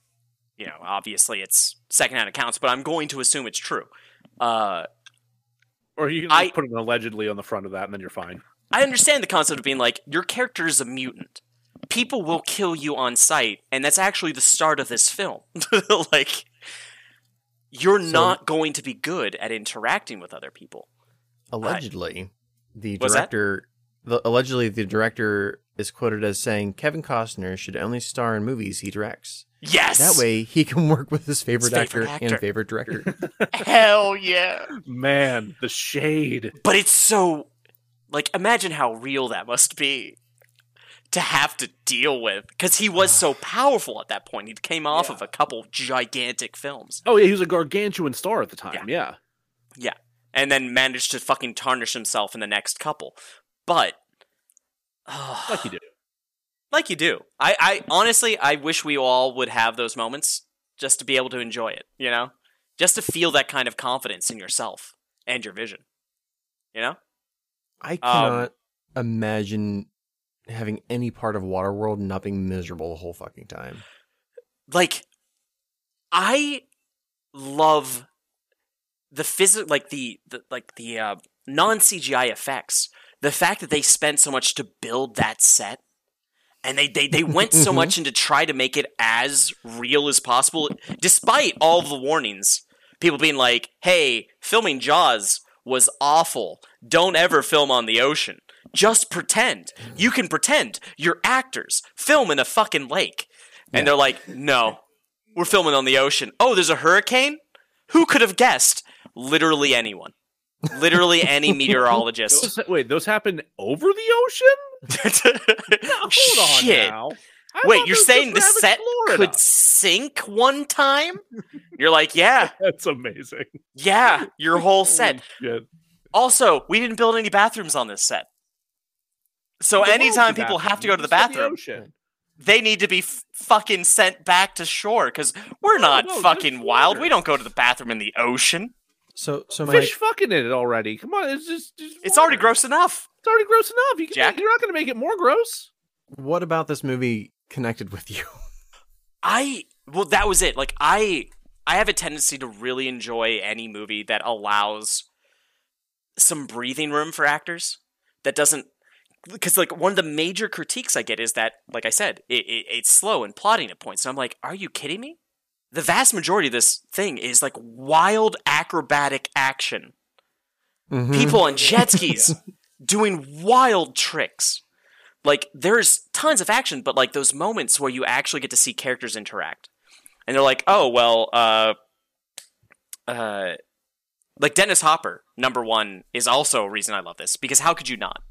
you know, obviously it's secondhand accounts, but I'm going to assume it's true. Uh, Or you can I- put an allegedly on the front of that, and then you're fine. I understand the concept of being like, your character is a mutant. People will kill you on sight, and that's actually the start of this film. like, you're So- not going to be good at interacting with other people. Allegedly, the director. The, allegedly, the director is quoted as saying Kevin Costner should only star in movies he directs. Yes! That way, he can work with his favorite, favorite actor, actor. and favorite director. Hell yeah! Man, the shade. But it's so. Like, imagine how real that must be to have to deal with. Because he was so powerful at that point. He came off of a couple gigantic films. Oh yeah, he was a gargantuan star at the time. Yeah. Yeah. And then managed to fucking tarnish himself in the next couple. But. like you do. Like you do. I, I honestly, I wish we all would have those moments just to be able to enjoy it, you know? Just to feel that kind of confidence in yourself and your vision. You know? I Um, cannot imagine having any part of Waterworld not being miserable the whole fucking time. like I love the physical like the, the like the uh, non CGI effects. The fact that they spent so much to build that set and they, they, they went so Mhm. much into try to make it as real as possible, despite all the warnings. People being like, hey, filming Jaws was awful. Don't ever film on the ocean. Just pretend. You can pretend. You're actors. Film in a fucking lake. And they're like, no, we're filming on the ocean. Oh, there's a hurricane? Who could have guessed? Literally anyone. Literally any meteorologist. Those, wait, those happen over the ocean? Hold on Shit. now. I Wait, you're saying the set Florida. could sink one time? You're like, yeah, That's amazing. yeah, your whole set. Yeah. Also, we didn't build any bathrooms on this set. So anytime people have to go to the bathroom, ocean. they need to be f- fucking sent back to shore because we're No, not no, just fucking wild. We don't go to the bathroom in the ocean. So so my fish fucking in it already. Come on, it's just, just It's already gross enough. It's already gross enough. You can Jack? you're not going to make it more gross. what about this movie connected with you? I well, that was it. Like I, I have a tendency to really enjoy any movie that allows some breathing room for actors. That doesn't because like one of the major critiques I get is that, like I said, it, it, it's slow and plotting at points. And I'm like, are you kidding me? The vast majority of this thing is like wild acrobatic action. Mhm. People on jet skis doing wild tricks. Like there's tons of action, but like those moments where you actually get to see characters interact. And they're like, "Oh, well, uh uh like Dennis Hopper, number 1 is also a reason I love this because how could you not?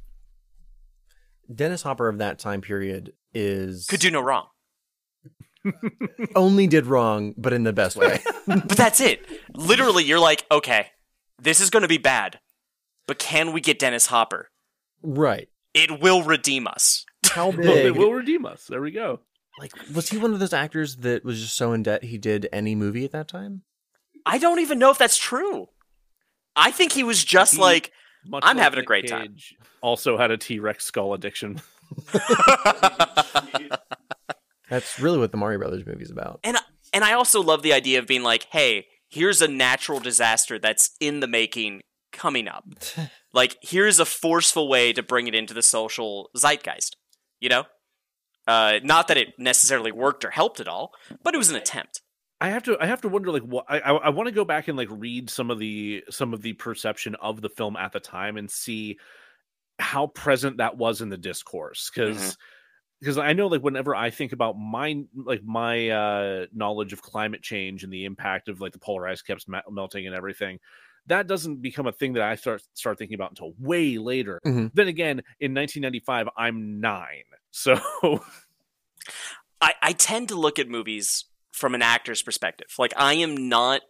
Dennis Hopper of that time period is Could do no wrong. Only did wrong, but in the best way. But that's it. Literally, you're like, "Okay, this is going to be bad. But can we get Dennis Hopper? right. It will redeem us." How Well, it will redeem us. There we go. like, was he one of those actors that was just so in debt he did any movie at that time? I don't even know if that's true. I think he was just He- like I'm like having a Nick great time. Also had a T Rex skull addiction. That's really what the Mario Brothers movie's about. and and I also love the idea of being like, hey, here's a natural disaster that's in the making coming up. Like, here's a forceful way to bring it into the social zeitgeist. You know, uh, not that it necessarily worked or helped at all, but it was an attempt. I have to I have to wonder like what I I, I want to go back and like read some of the some of the perception of the film at the time and see how present that was in the discourse because Mhm. Because I know like whenever I think about my like my uh knowledge of climate change and the impact of like the polar ice caps me- melting and everything that doesn't become a thing that I start start thinking about until way later. Mhm. Then again, in 1995, I'm nine, so I, I tend to look at movies from an actor's perspective. Like I am not.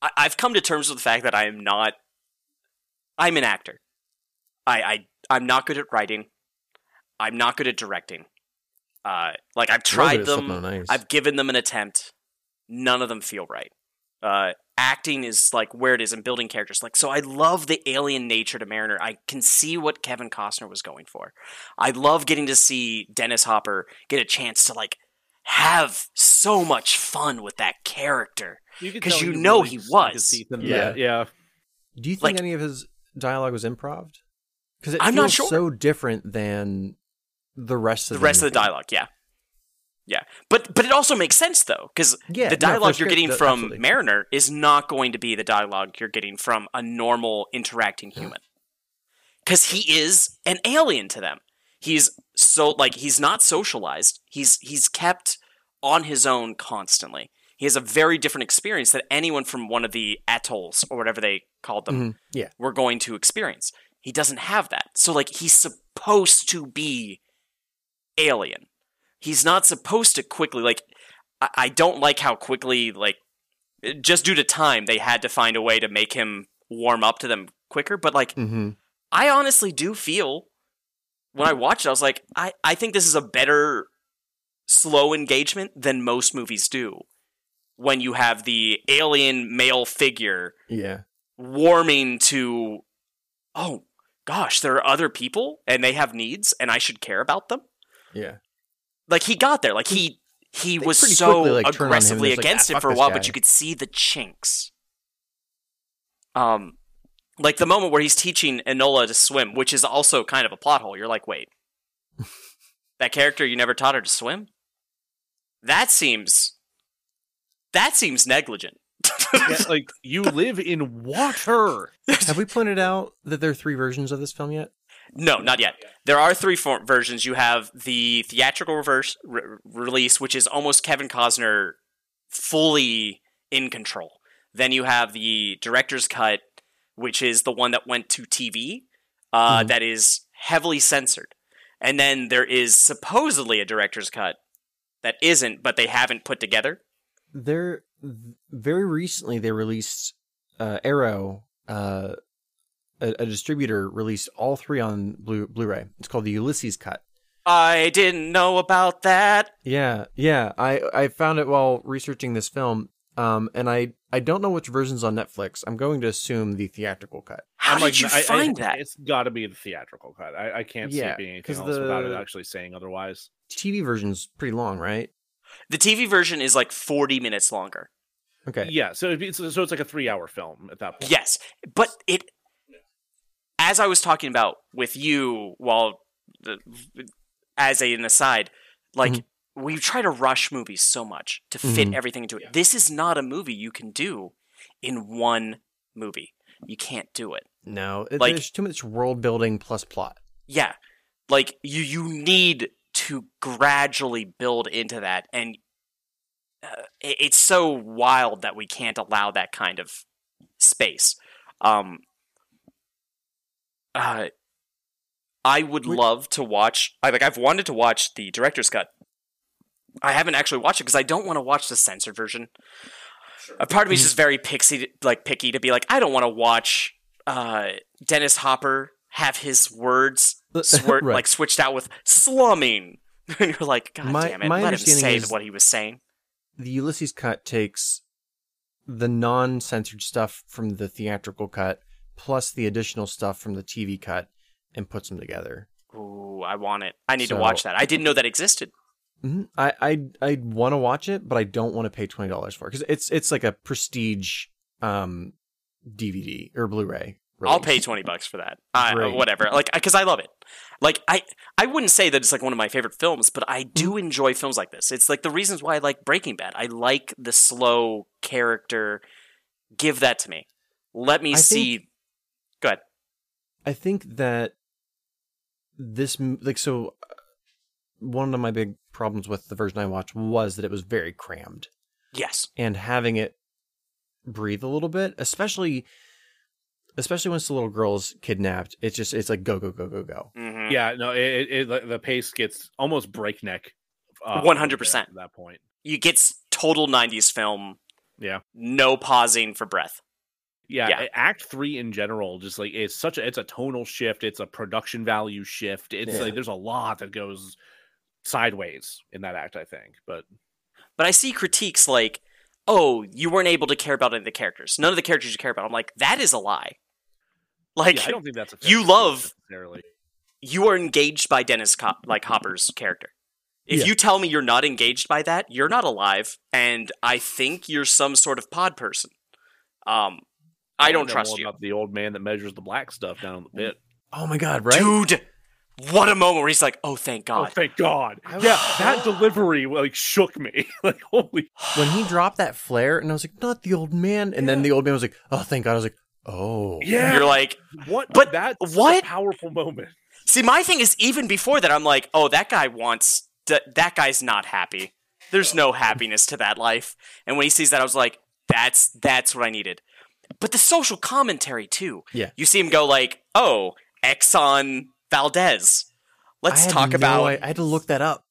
I, I've come to terms with the fact that I am not. I'm an actor. I, I I'm not good at writing. I'm not good at directing. Uh, like I've tried them. on ice. I've given them an attempt. None of them feel right. Uh, acting is like where it is in building characters. Like so, I love the alien nature to Mariner. I can see what Kevin Costner was going for. I love getting to see Dennis Hopper get a chance to like have so much fun with that character. because tell you know really he was. Yeah. that. yeah. Do you think like- any of his dialogue was improv? Because it I'm feels not sure. so different than the rest of The rest of the dialogue, yeah, yeah. But but it also makes sense though, because Yeah, no, the dialogue you're getting uh, from absolutely. Mariner is not going to be the dialogue you're getting from a normal interacting human. Because he is an alien to them. He's so like he's not socialized. He's he's kept on his own constantly. He has a very different experience than anyone from one of the atolls or whatever they called them Mhm, Yeah. were going to experience. He doesn't have that. So like he's supposed to be alien. He's not supposed to quickly like I, I don't like how quickly like just due to time they had to find a way to make him warm up to them quicker. But like hmm I honestly do feel when I watched it, I was like, I, I think this is a better slow engagement than most movies do. When you have the alien male figure Yeah. warming to, oh gosh, there are other people and they have needs and I should care about them. Yeah. Like he got there, like he he They was so quickly, like, turn him and aggressively it's like, against "Ah, it for a while, guy." but you could see the chinks. Um, like the moment where he's teaching Enola to swim, which is also kind of a plot hole. You're like, wait, that character you never taught her to swim? That seems that seems negligent. Yeah, like you live in water. Have we pointed out that there are three versions of this film yet? No, not yet. There are three versions. You have the theatrical reverse re- release, which is almost Kevin Costner fully in control. Then you have the director's cut, which is the one that went to TV, uh, Mhm. that is heavily censored. And then there is supposedly a director's cut that isn't, but they haven't put together. They're very recently they released uh, Arrow. Uh, a, a distributor released all three on Blu Blu-ray. It's called the Ulysses cut. I didn't know about that. Yeah, yeah. I I found it while researching this film. Um, and I I don't know which version's on Netflix. I'm going to assume the theatrical cut. How I'm did like, you I- I- find that? It's got to be the theatrical cut. I, I can't see Yeah, it being anything 'cause else without it actually saying otherwise. TV version's pretty long, right? The TV version is like 40 minutes longer. Okay. Yeah, so it'd be, so so it's like a three-hour film at that point. Yes, but it, as I was talking about with you, while the, as a, an aside, like Mm-hmm. we try to rush movies so much to fit Mhm. everything into it. This is not a movie you can do in one movie. You can't do it. No, it, Like- there's too much world building plus plot. Yeah, like you you need to gradually build into that, and uh, it, it's so wild that we can't allow that kind of space. Um, uh, I would Wait- love to watch. I like. I've wanted to watch the director's cut. I haven't actually watched it because I don't want to watch the censored version. A part of me is just very pixie, like picky, to be like, I don't want to watch uh, Dennis Hopper have his words swir- Right. like switched out with slumming. and you're like, God My- damn it! my Let him say is- what he was saying. The Ulysses cut takes the non-censored stuff from the theatrical cut plus the additional stuff from the TV cut and puts them together. Ooh, I want it. I need to watch that. I didn't know that existed. hmm I I I want to watch it, but I don't want to pay twenty dollars for it because it's it's like a prestige um DVD or Blu-ray. I'll pay twenty bucks for that. Great. whatever. Like, because I love it. Like, I I wouldn't say that it's like one of my favorite films, but I do Mm-hmm. enjoy films like this. It's like the reasons why I like Breaking Bad. I like the slow character. Give that to me. Let me I see. Go ahead. I think that this like so uh, one of my big problems with the version I watched was that it was very crammed Yes. and having it breathe a little bit, especially especially once the little girl's kidnapped, it's just it's like go go go go go. hmm Yeah, no, it, it, it the pace gets almost breakneck. uh, 100%. At that point. You get total '90s film. Yeah. No pausing for breath. Yeah, Yeah. Act Three in general, just like it's such a it's a tonal shift, it's a production value shift. It's Yeah. like there's a lot that goes sideways in that act, I think. But But I see critiques like, "Oh, you weren't able to care about any of the characters. None of the characters you care about." I'm like, that is a lie. Like, yeah, I don't think that's a you love- necessarily. you are engaged by Dennis like Hopper's character. If Yeah. you tell me you're not engaged by that, you're not alive, and I think you're some sort of pod person. Um, I wanna don't trust more you, About the old man that measures the black stuff down in the pit. Oh my god, right? dude. What a moment where he's like, "Oh, thank oh, God! Oh, thank God! Was Yeah, that delivery like shook me. like holy, When he dropped that flare and I was like, not the old man, and then the old man was like, oh thank god. I was like, oh yeah. You're like, what? But that such a what? powerful moment. see, my thing is even before that, I'm like, "Oh, that guy wants th- that guy's not happy. There's no happiness to that life." And when he sees that, I was like, "That's that's what I needed." But the social commentary too. Yeah. You see him go like, "Oh, Exxon Valdez. Let's talk no about i- I had to look that up.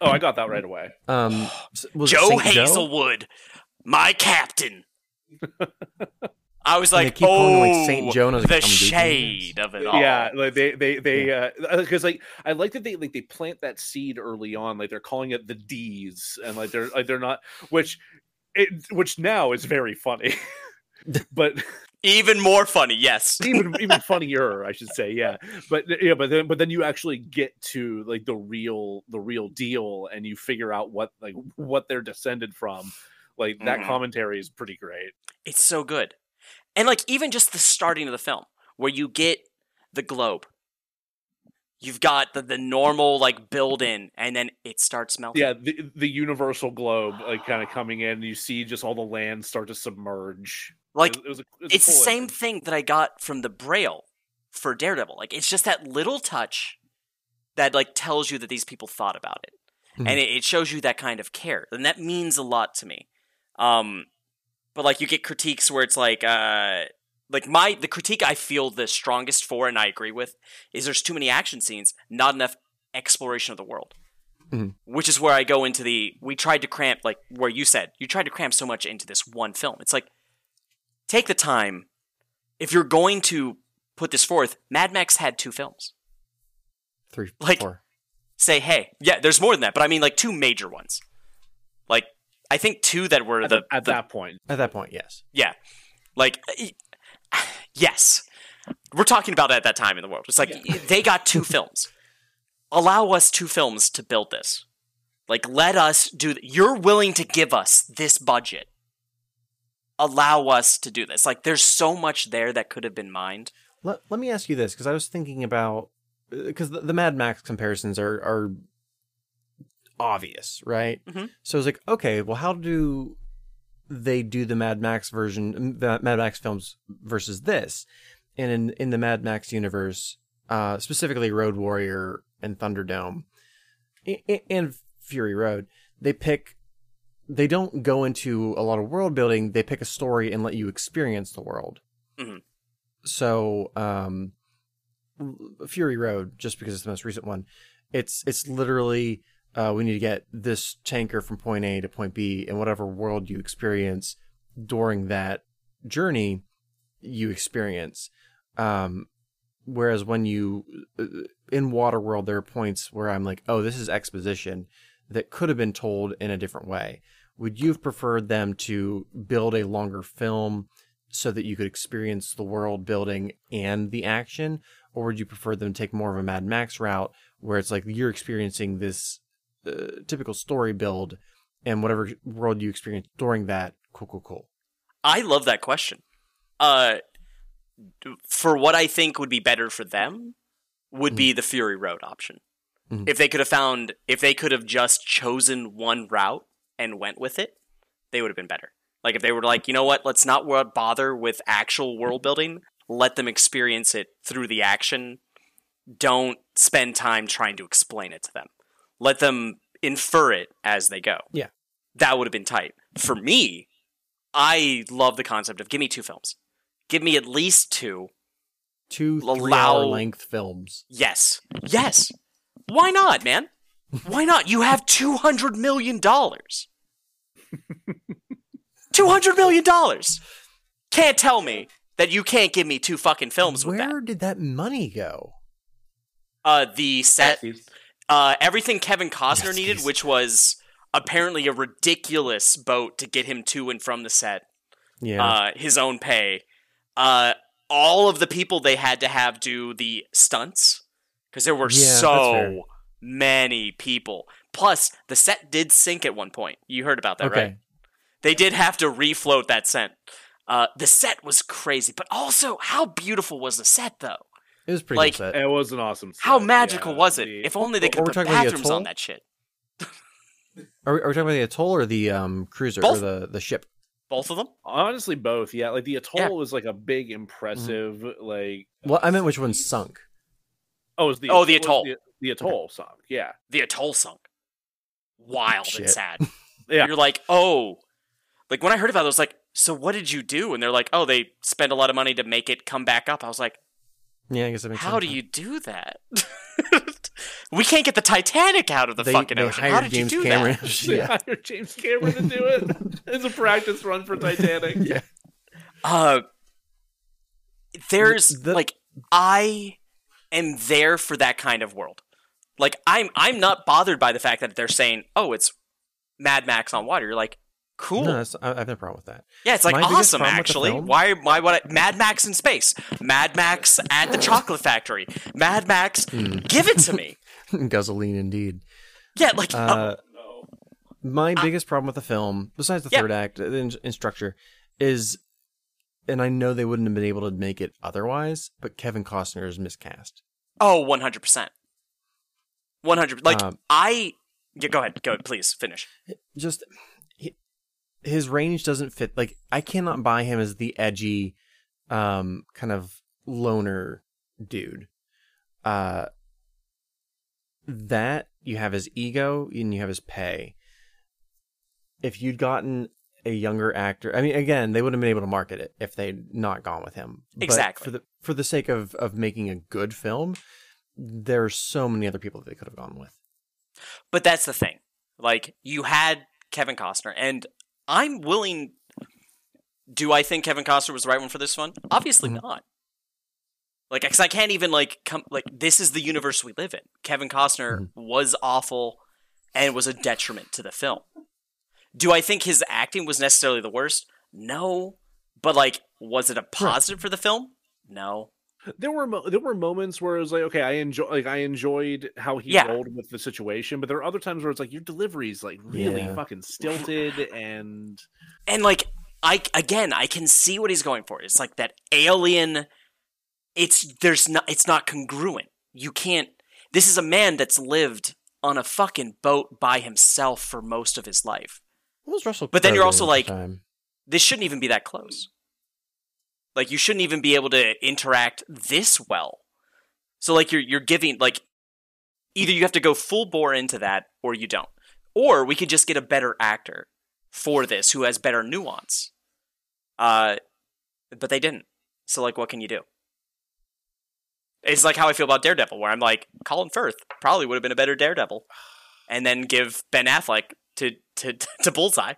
Oh, I got that right away. Um, s- was Joe Saint Hazelwood, my captain." I was like, keep "Oh, calling like, Saint Joe," and like, the shade of it all." Yeah, like they they they because like I like that they like they plant that seed early on. Like they're calling it the D's, and like they're like they're not which it which now is very funny, but even more funny. Yes. even even funnier, I should say. Yeah, but yeah, but then but then you actually get to like the real the real deal, and you figure out what like what they're descended from. Like that Mhm. commentary is pretty great. It's so good. And like even just the starting of the film where you get the globe. You've got the, the normal like build in and then it starts melting. Yeah, the the universal globe like kind of coming in, and you see just all the land start to submerge. Like it was, it was a, it was a it's the cool same image. thing that I got from the Braille for Daredevil. Like it's just that little touch that like tells you that these people thought about it. Mhm. And it, it shows you that kind of care. And that means a lot to me. Um but like you get critiques where it's like uh like my the critique I feel the strongest for and I agree with is there's too many action scenes, not enough exploration of the world. Mhm. which is where I go into the we tried to cramp like where you said you tried to cram so much into this one film. It's like take the time if you're going to put this forth. Mad Max had two films. Three, Like- four. Say hey, yeah, there's more than that, but I mean like two major ones. Like I think two that were At, the, at the- that point. At that point, yes. yeah, like yes, we're talking about it at that time in the world. It's like they got two films. Allow us two films to build this. Like let us do. Th- You're willing to give us this budget. Allow us to do this. Like there's so much there that could have been mined. Let, let me ask you this because I was thinking about because the, the Mad Max comparisons are are obvious, right? Mhm. So I was like, okay, well, how do they do the Mad Max version, the Mad Max films versus this? And in in the Mad Max universe, uh, specifically Road Warrior and Thunderdome, a- a- and Fury Road, they pick. They don't go into a lot of world building. They pick a story and let you experience the world. Mhm. So, um, Fury Road, just because it's the most recent one, it's it's literally uh, we need to get this tanker from point A to point B, and whatever world you experience during that journey, you experience. Um, whereas when you uh, in Waterworld, there are points where I'm like, oh, this is exposition that could have been told in a different way. Would you have preferred them to build a longer film so that you could experience the world building and the action, or would you prefer them to take more of a Mad Max route where it's like you're experiencing this uh, typical story build and whatever world you experience during that, cool, cool, cool. I love that question. Uh, for what I think would be better for them, would be the Fury Road option. Mhm. If they could have found, if they could have just chosen one route and went with it, they would have been better. Like if they were like, you know what, let's not bother with actual world building. Let them experience it through the action. Don't spend time trying to explain it to them. Let them infer it as they go. Yeah. That would have been tight. For me, I love the concept of give me two films. Give me at least two. Two Allow- hour length films. Yes. Yes. Why not, man? Why not? You have $200 million. $200 million. Can't tell me that you can't give me two fucking films with that. Where did that money go? Uh, the set, He's- uh, everything Kevin Costner Yes, needed, which was apparently a ridiculous boat to get him to and from the set. Yeah. uh, his own pay. Uh, all of the people they had to have do the stunts because there were Yeah, that's so fair. Many people. Plus, the set did sink at one point. You heard about that, okay. right? They did have to refloat that set. Uh, the set was crazy, but also how beautiful was the set though? It was pretty like, good set. It was an awesome. How magical yeah. was it? The- if only they could we put talking about the bathrooms on that shit. Are we, are we talking about the atoll or the um cruiser Both. or the the ship? Both of them? honestly both, yeah. Like the atoll Yeah. was like a big, impressive, like. Well, I meant which one sunk. Oh, it was the Oh, the it was atoll. The, the atoll song, yeah, The atoll sunk. Wild and sad. yeah. You're like, oh, like when I heard about it, I was like, so what did you do? And they're like, oh, they spent a lot of money to make it come back up. I was like, Yeah, I guess that makes how sense. do you do that? we can't get the Titanic out of the they, fucking they ocean. hired How did James you do Cameron. that? They hired James Cameron to do it. it's a practice run for Titanic. yeah. Uh, there's The- like I am there for that kind of world. Like I'm I'm not bothered by the fact that they're saying, oh, it's Mad Max on water. You're like, cool. No, I have no problem with that. Yeah, it's like My awesome. problem with the Actually, why? Why would I, Mad Max in space? Mad Max at the chocolate factory. Mad Max, Hmm. give it to me. Guzzling indeed. Yeah, like uh, Uh, my biggest problem with the film, besides the Yeah. third act uh, in, in structure, is, and I know they wouldn't have been able to make it otherwise, but Kevin Costner is miscast. oh, one hundred percent, one hundred. Like Um, I, yeah, go ahead, go ahead, please finish. Just he, his range doesn't fit. Like I cannot buy him as the edgy, um, kind of loner dude. Uh, that you have his ego and you have his pay. If you'd gotten a younger actor, I mean, again, they wouldn't have been able to market it if they'd not gone with him. But Exactly. for the for the sake of of making a good film, there's so many other people that they could have gone with. But that's the thing. Like you had Kevin Costner, and I'm willing. Do I think Kevin Costner was the right one for this one? Obviously Mhm. not. Like, because I can't even like come. Like, this is the universe we live in. Kevin Costner Mhm. was awful, and was a detriment to the film. Do I think his acting was necessarily the worst? No. But like, was it a positive for the film? No. There were mo- there were moments where it was like okay i enjoy like i enjoyed how he Yeah. rolled with the situation but there are other times where it's like your delivery is like really Yeah. fucking stilted and and like I again I can see what he's going for. It's like that alien. It's there's not it's not congruent. You can't. This is a man that's lived on a fucking boat by himself for most of his life. What was Russell? But then you're also doing the like- time? This shouldn't even be that close. Like you shouldn't even be able to interact this well. So like you're you're giving like either you have to go full bore into that or you don't. Or we could just get a better actor for this who has better nuance. Uh but they didn't. So like what can you do? It's like how I feel about Daredevil where I'm like Colin Firth probably would have been a better Daredevil and then give Ben Affleck to to to Bullseye.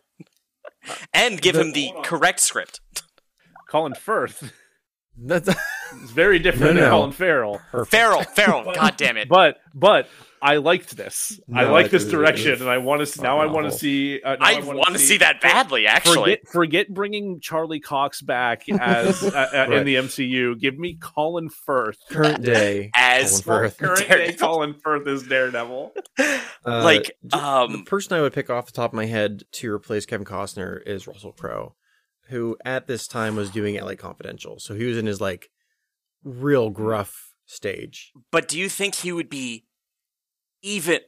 and give him the correct script. colin firth That's is very different No, than no. colin farrell Farrell, Farrell, god damn it. but but i liked this i like this direction and i want to now i want to see uh, now I wanna want to see that badly, actually. Forget, forget bringing Charlie Cox back as uh, uh, in the MCU. Give me Colin Firth. current day. As Colin Firth. Current day Colin Firth is Daredevil. Uh, like, d- the um, person I would pick off the top of my head to replace Kevin Costner is Russell Crowe, who at this time was doing LA Confidential, so he was in his like real gruff stage. but do you think he would be even?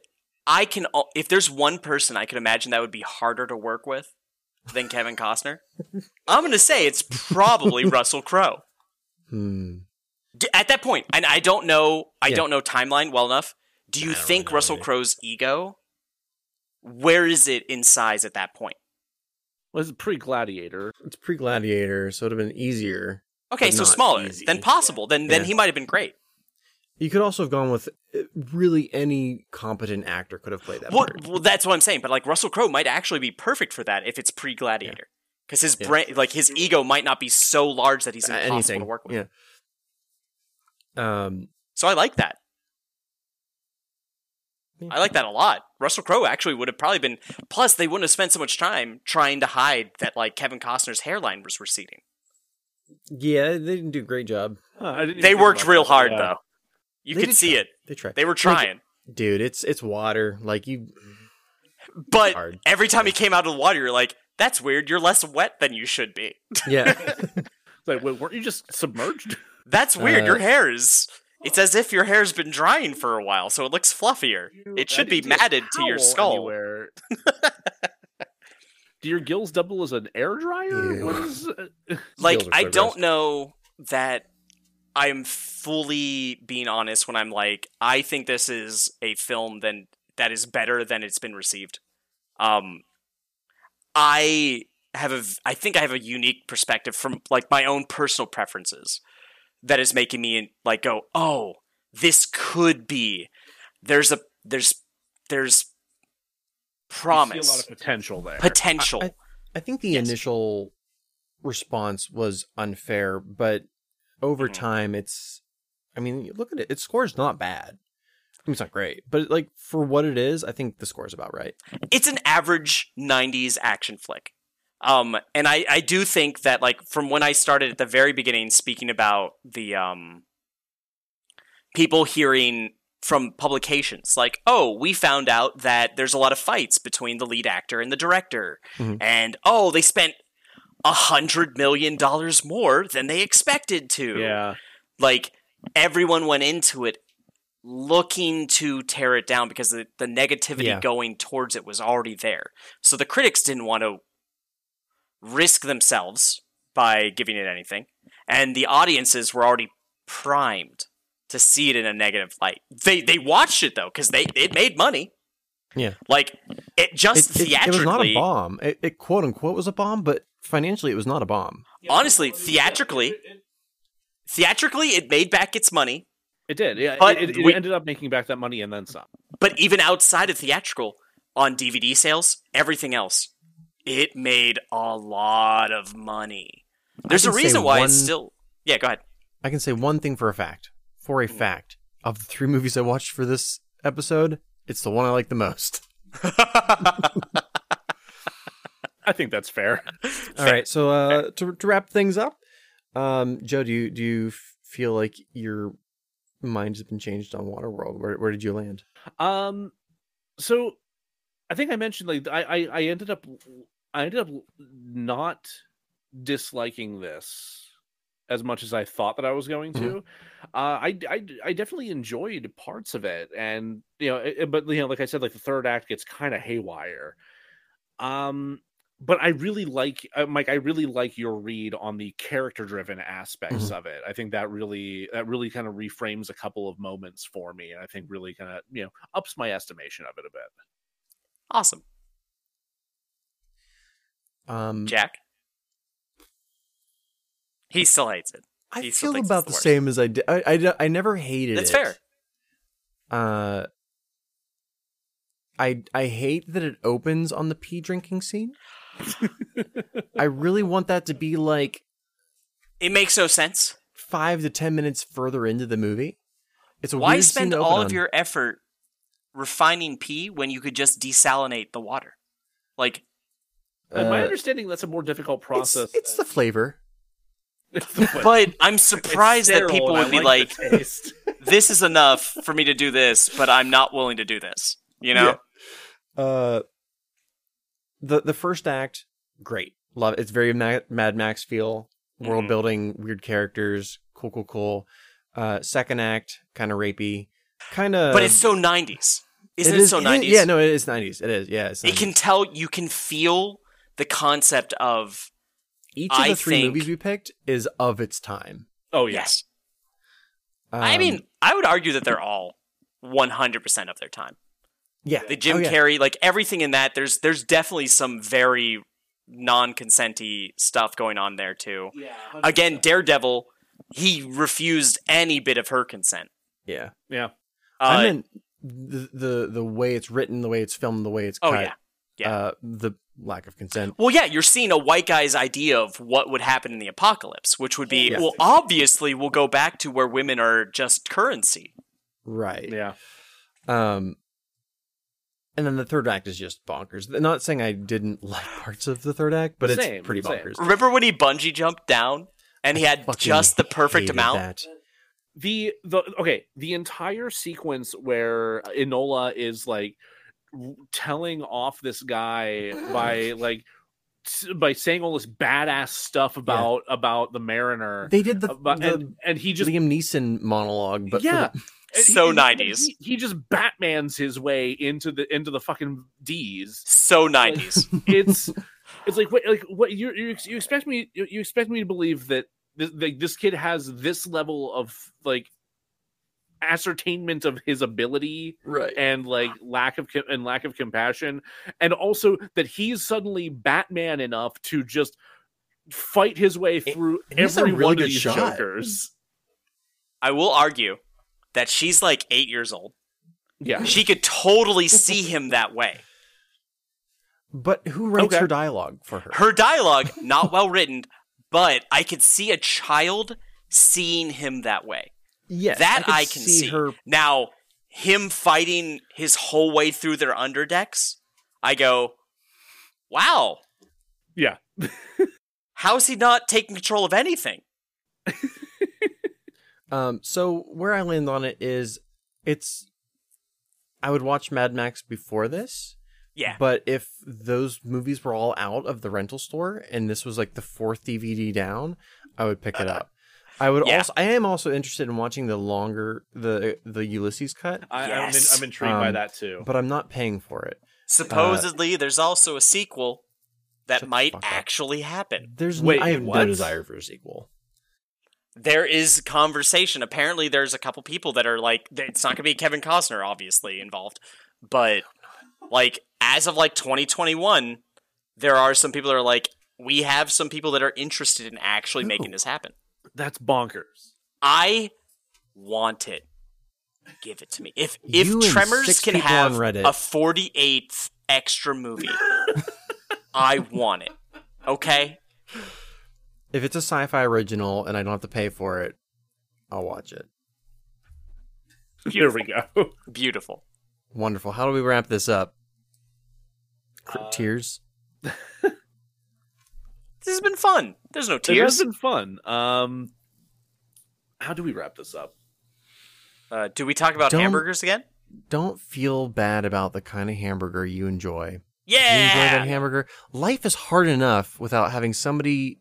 I can. If there's one person I could imagine that would be harder to work with than Kevin Costner, I'm going to say it's probably Russell Crowe. Hmm. D- At that point, and I don't know, I Yeah. don't know timeline well enough. Do you think really Russell either. Crowe's ego? Where is it in size at that point? Was pre Gladiator. It's pre Gladiator, so it'd have been easier. Okay, so smaller easy. than possible. Then then he might have been great. You could also have gone with uh, really any competent actor could have played that Well, part. well, that's what I'm saying. But like Russell Crowe might actually be perfect for that if it's pre Gladiator, because his Yeah. brain, like his ego, might not be so large that he's Uh, impossible anything. to work with. Yeah. Um. So I like that. I like that a lot. Russell Crowe actually would have probably been. Plus, they wouldn't have spent so much time trying to hide that like Kevin Costner's hairline was receding. Yeah, they didn't do a great job. Huh, I didn't even They worked real hard Yeah. though. You They could see try. it. They tried. They were Like, trying. dude. It's it's water. Like you. but hard. every time he came out of the water, you're like, "That's weird. You're less wet than you should be." Yeah. Like, wait, weren't you just submerged? That's weird. Uh, your hair is. It's as if your hair's been drying for a while, so it looks fluffier. It should be matted to your skull. Do your gills double as an air dryer? Ew. What is, uh, Like, I so don't know that I'm fully being honest when I'm like, I think this is a film then that is better than it's been received. Um, I have a I think I have a unique perspective from like my own personal preferences that is making me like go, oh, this could be. There's a there's there's you see promise a lot of potential there. potential. I- I think the Yes. initial response was unfair, but over Mhm. time, it's. I mean, look at it. Its score's not bad. I mean, it's not great, but like for what it is, I think the score's about right. it's an average 90s action flick um and i i do think that like from when i started at the very beginning speaking about the um people hearing from publications like oh we found out that there's a lot of fights between the lead actor and the director Mhm. and oh they spent a hundred million dollars more than they expected to yeah. like everyone went into it looking to tear it down because the, the negativity Yeah. going towards it was already there. So the critics didn't want to risk themselves by giving it anything. And the audiences were already primed to see it in a negative light. They they watched it though because they it made money. Yeah. Like it just It, it- it was not a bomb. It, it quote unquote was a bomb, but financially, it was not a bomb. honestly, theatrically, theatrically, it made back its money. It did. Yeah, But it, it we- ended up making back that money and then some. But even outside of theatrical, on DVD sales, everything else, it made a lot of money. There's a reason why one- it's still. Yeah, go ahead. I can say one thing for a fact. For a fact, of the three movies I watched for this episode, it's the one I like the most. I think that's fair. All right, so uh, to to wrap things up, um, Joe, do you do you feel like your mind has been changed on Waterworld? Where where did you land? Um, so I think I mentioned like I, I I ended up I ended up not disliking this as much as I thought that I was going to. Uh, I, I I definitely enjoyed parts of it, and you know, it, it- but you know, like I said, like the third act gets kind of haywire. Um, but I really like uh, Mike. I really like your read on the character-driven aspects of it. I think that really that really kind of reframes a couple of moments for me, and I think really kind of you know ups my estimation of it a bit. Awesome. Um, Jack? He still hates it. I he still feel about the the same as I did. I, I, I never hated That's it. That's fair. Uh, I I hate that it opens on the pee drinking scene. I really want that to be like It makes no sense. five to ten minutes further into the movie. It's a Why spend all of on. your effort refining pee when you could just desalinate the water? Like, And my Uh, understanding that's a more difficult process. it's the flavor. It's the flavor. but I'm surprised that people would be like, the taste. this is enough for me to do this, but I'm not willing to do this. You know? Uh, the the first act, great, love. It. It's very Ma- Mad Max feel, world Mhm. building, weird characters, cool, cool, cool. Uh, second act, kind of rapey, kind of. But it's so 90s. Isn't it, is- so is- 90s? Yeah, no, it is nineties. It is. Yeah, it's It can tell, you can feel the concept of, Each of I the three think- movies we picked is of its time. oh yeah. yes. I Um, mean, I would argue that they're all 100% of their time. yeah, The Jim oh, yeah. Carrey, like everything in that, there's there's definitely some very non-consenty stuff going on there too. Yeah. Again, Daredevil, he refused any bit of her consent. Yeah, Yeah. Uh, I meant the, the the way it's written, the way it's filmed, the way it's Oh, yeah. Yeah. Uh, the lack of consent. well, yeah, you're seeing a white guy's idea of what would happen in the apocalypse, which would be, Yeah. well, obviously, we'll go back to where women are just currency. Right. Yeah. Um, and then the third act is just bonkers. Not saying I didn't like parts of the third act, but Same, it's pretty same. bonkers. Remember when he bungee jumped down and he had just the perfect hated amount? that. the the okay the entire sequence where enola is like w- telling off this guy by like by saying all this badass stuff about about the mariner They did the, uh, about, the and, and he just Liam Neeson monologue, but yeah the- So 90s. he, he just batmans his way into the into the fucking d's So 90s. it's it's like wait, like what you you, you expect me you, you expect me to believe that this, like this kid has this level of like ascertainment of his ability right. and like lack of com- and lack of compassion and also that he's suddenly batman enough to just fight his way through he's a every really one of these shot. jokers I will argue that she's like eight years old. yeah She could totally see him that way. But who writes Okay. her dialogue for her? Her dialogue, not well written, but I could see a child seeing him that way. Yes, that could I, can see. her. Now, him fighting his whole way through their underdecks, I go, wow, yeah how is he not taking control of anything? Um, so where I land on it is, it's. I would watch Mad Max before this, Yeah. but if those movies were all out of the rental store and this was like the fourth DVD down, I would pick it up. I would Yeah. also. I am also interested in watching the longer the the Ulysses cut, I, Yes. I'm, in, I'm intrigued by Um, that too but I'm not paying for it. Supposedly, there's also a sequel that might fuck up. actually happen. There's Wait, I have what? no desire for a sequel. There is conversation. Apparently, there's a couple people that are like, it's not going to be Kevin Costner, obviously, involved. But, like, as of like 2021, there are some people that are like, we have some people that are interested in actually making this happen. That's bonkers I want it. Give it to me. If if You Tremors can have a 48th extra movie, I want it. Okay? If it's a sci-fi original and I don't have to pay for it, I'll watch it. Here we go. Beautiful. Wonderful. How do we wrap this up? Cr- Uh, Tears. This has been fun. There's no tears. It has been fun. Um, how do we wrap this up? Uh, do we talk about Don't- hamburgers again? Don't feel bad about the kind of hamburger you enjoy. Yeah, you enjoy that hamburger. Life is hard enough without having somebody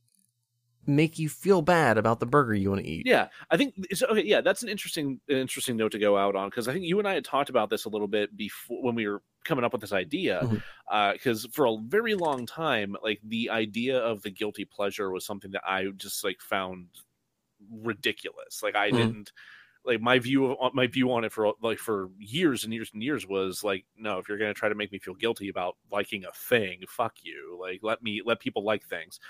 make you feel bad about the burger you want to eat. Yeah, I think it's okay. Yeah, that's an interesting, an interesting note to go out on because I think you and I had talked about this a little bit before when we were coming up with this idea. Because for a very long time, like the idea of the guilty pleasure was something that I just like found ridiculous. Like I Mhm. didn't like my view of my view on it for like for years and years and years was like no if you're going to try to make me feel guilty about liking a thing fuck you like let me let people like things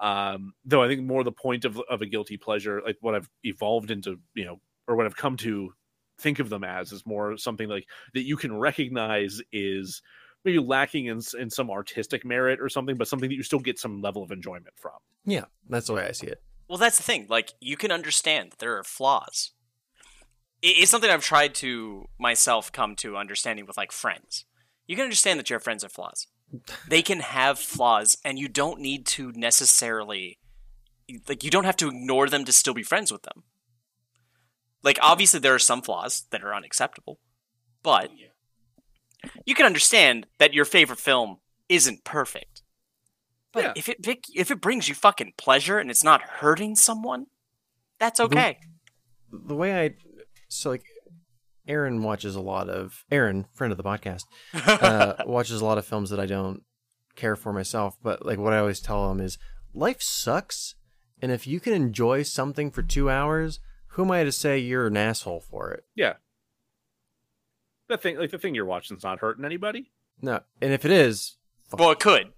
um though i think more the point of of a guilty pleasure like what i've evolved into you know or what i've come to think of them as is more something like that you can recognize is maybe lacking in, in some artistic merit or something but something that you still get some level of enjoyment from Yeah, that's the way I see it. Well, that's the thing. Like, you can understand that there are flaws. It's something I've tried to myself come to understanding with like friends. You can understand that your friends have flaws. They can have flaws, and you don't need to necessarily like you don't have to ignore them to still be friends with them. Like, obviously, there are some flaws that are unacceptable, but you can understand that your favorite film isn't perfect. But Yeah. if it if it brings you fucking pleasure and it's not hurting someone, that's okay. The way I so like Aaron watches a lot of Aaron, friend of the podcast, uh, watches a lot of films that I don't care for myself. But like what I always tell him is, life sucks, and if you can enjoy something for two hours, who am I to say you're an asshole for it? Yeah. The thing like the thing you're watching is not hurting anybody No, and if it is, fuck well, it could.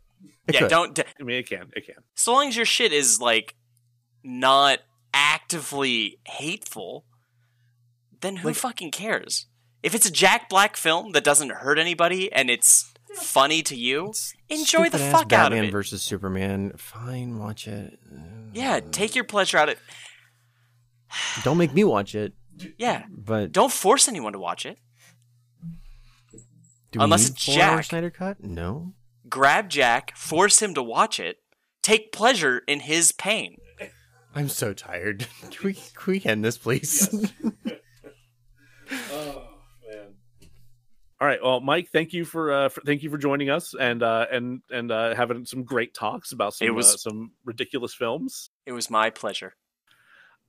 it yeah, could. don't. d- i mean it can it can So long as your shit is like not actively hateful, then who Like- fucking cares? If it's a Jack Black film that doesn't hurt anybody and it's funny to you, It's enjoy the stupid-ass fuck out of it. Batman it. versus Superman. Fine, watch it. yeah, take your pleasure out of it. Don't make me watch it. Yeah, But don't force anyone to watch it. do we unless need it's Jack. Snyder cut? No. Grab Jack, force him to watch it, take pleasure in his pain. I'm so tired. Can we, can we end this, please? Oh man. All right. Well, Mike, thank you for, uh, for thank you for joining us and uh, and and uh, having some great talks about some It was- uh, some ridiculous films. It was my pleasure.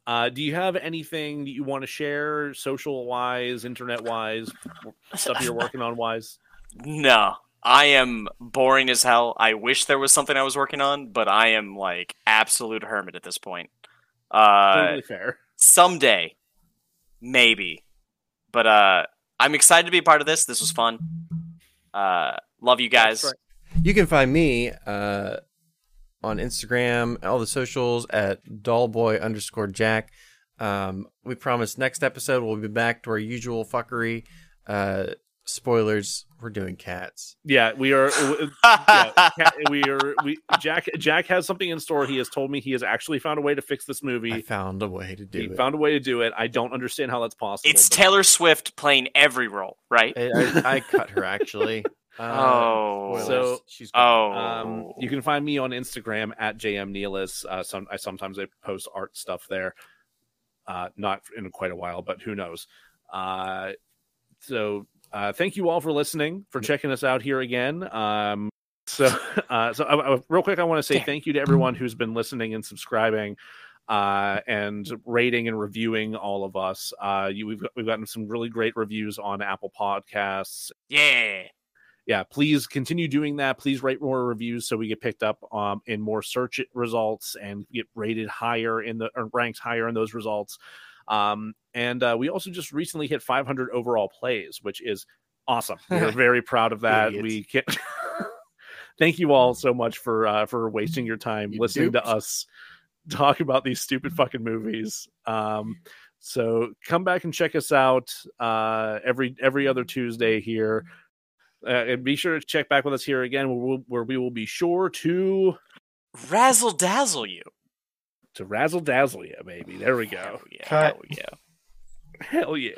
Uh, do you have anything that you want to share, social wise, internet wise, stuff you're working on wise? No, I am boring as hell. I wish there was something I was working on, but I am like absolute hermit at this point. Uh, totally fair. someday, maybe, but uh, I'm excited to be a part of this. This was fun. Uh, love you guys. That's you can find me uh, on Instagram, all the socials at dollboy underscore jack. Um, we promise next episode we'll be back to our usual fuckery. Uh, spoilers, we're doing cats. Yeah, we are. yeah, Ca- we are. We Jack. Jack has something in store. He has told me he has actually found a way to fix this movie. I found a way to do it. he it. found a way to do it. I don't understand how that's possible. It's but- Taylor Swift playing every role, right? I, I, I cut her actually. Uh, Oh. spoilers. So- she's gone. Oh, Um, you can find me on Instagram at jmneelis. Uh, some I sometimes I post art stuff there. Uh, not in quite a while, but who knows? Uh, so uh, thank you all for listening, for checking us out here again. Um, so uh, so uh, uh, real quick, I want to say Damn. thank you to everyone who's been listening and subscribing. Uh, and rating and reviewing all of us. Uh, you, we've we've gotten some really great reviews on Apple Podcasts yeah. Yeah please continue doing that. Please write more reviews so we get picked up um, in more search results and get rated higher in the or ranked higher in those results. Um, and uh, we also just recently hit 500 overall plays which is awesome. We're very proud of that. Idiots. we can thank you all so much for uh, for wasting your time You listening to us talk about these stupid fucking movies. Um, So come back and check us out uh, every every other Tuesday here. Uh, and be sure to check back with us here again, where, we'll, where we will be sure to Razzle dazzle you. to razzle dazzle you, baby. There we go. Hell yeah. Cut. Hell yeah. Hell yeah.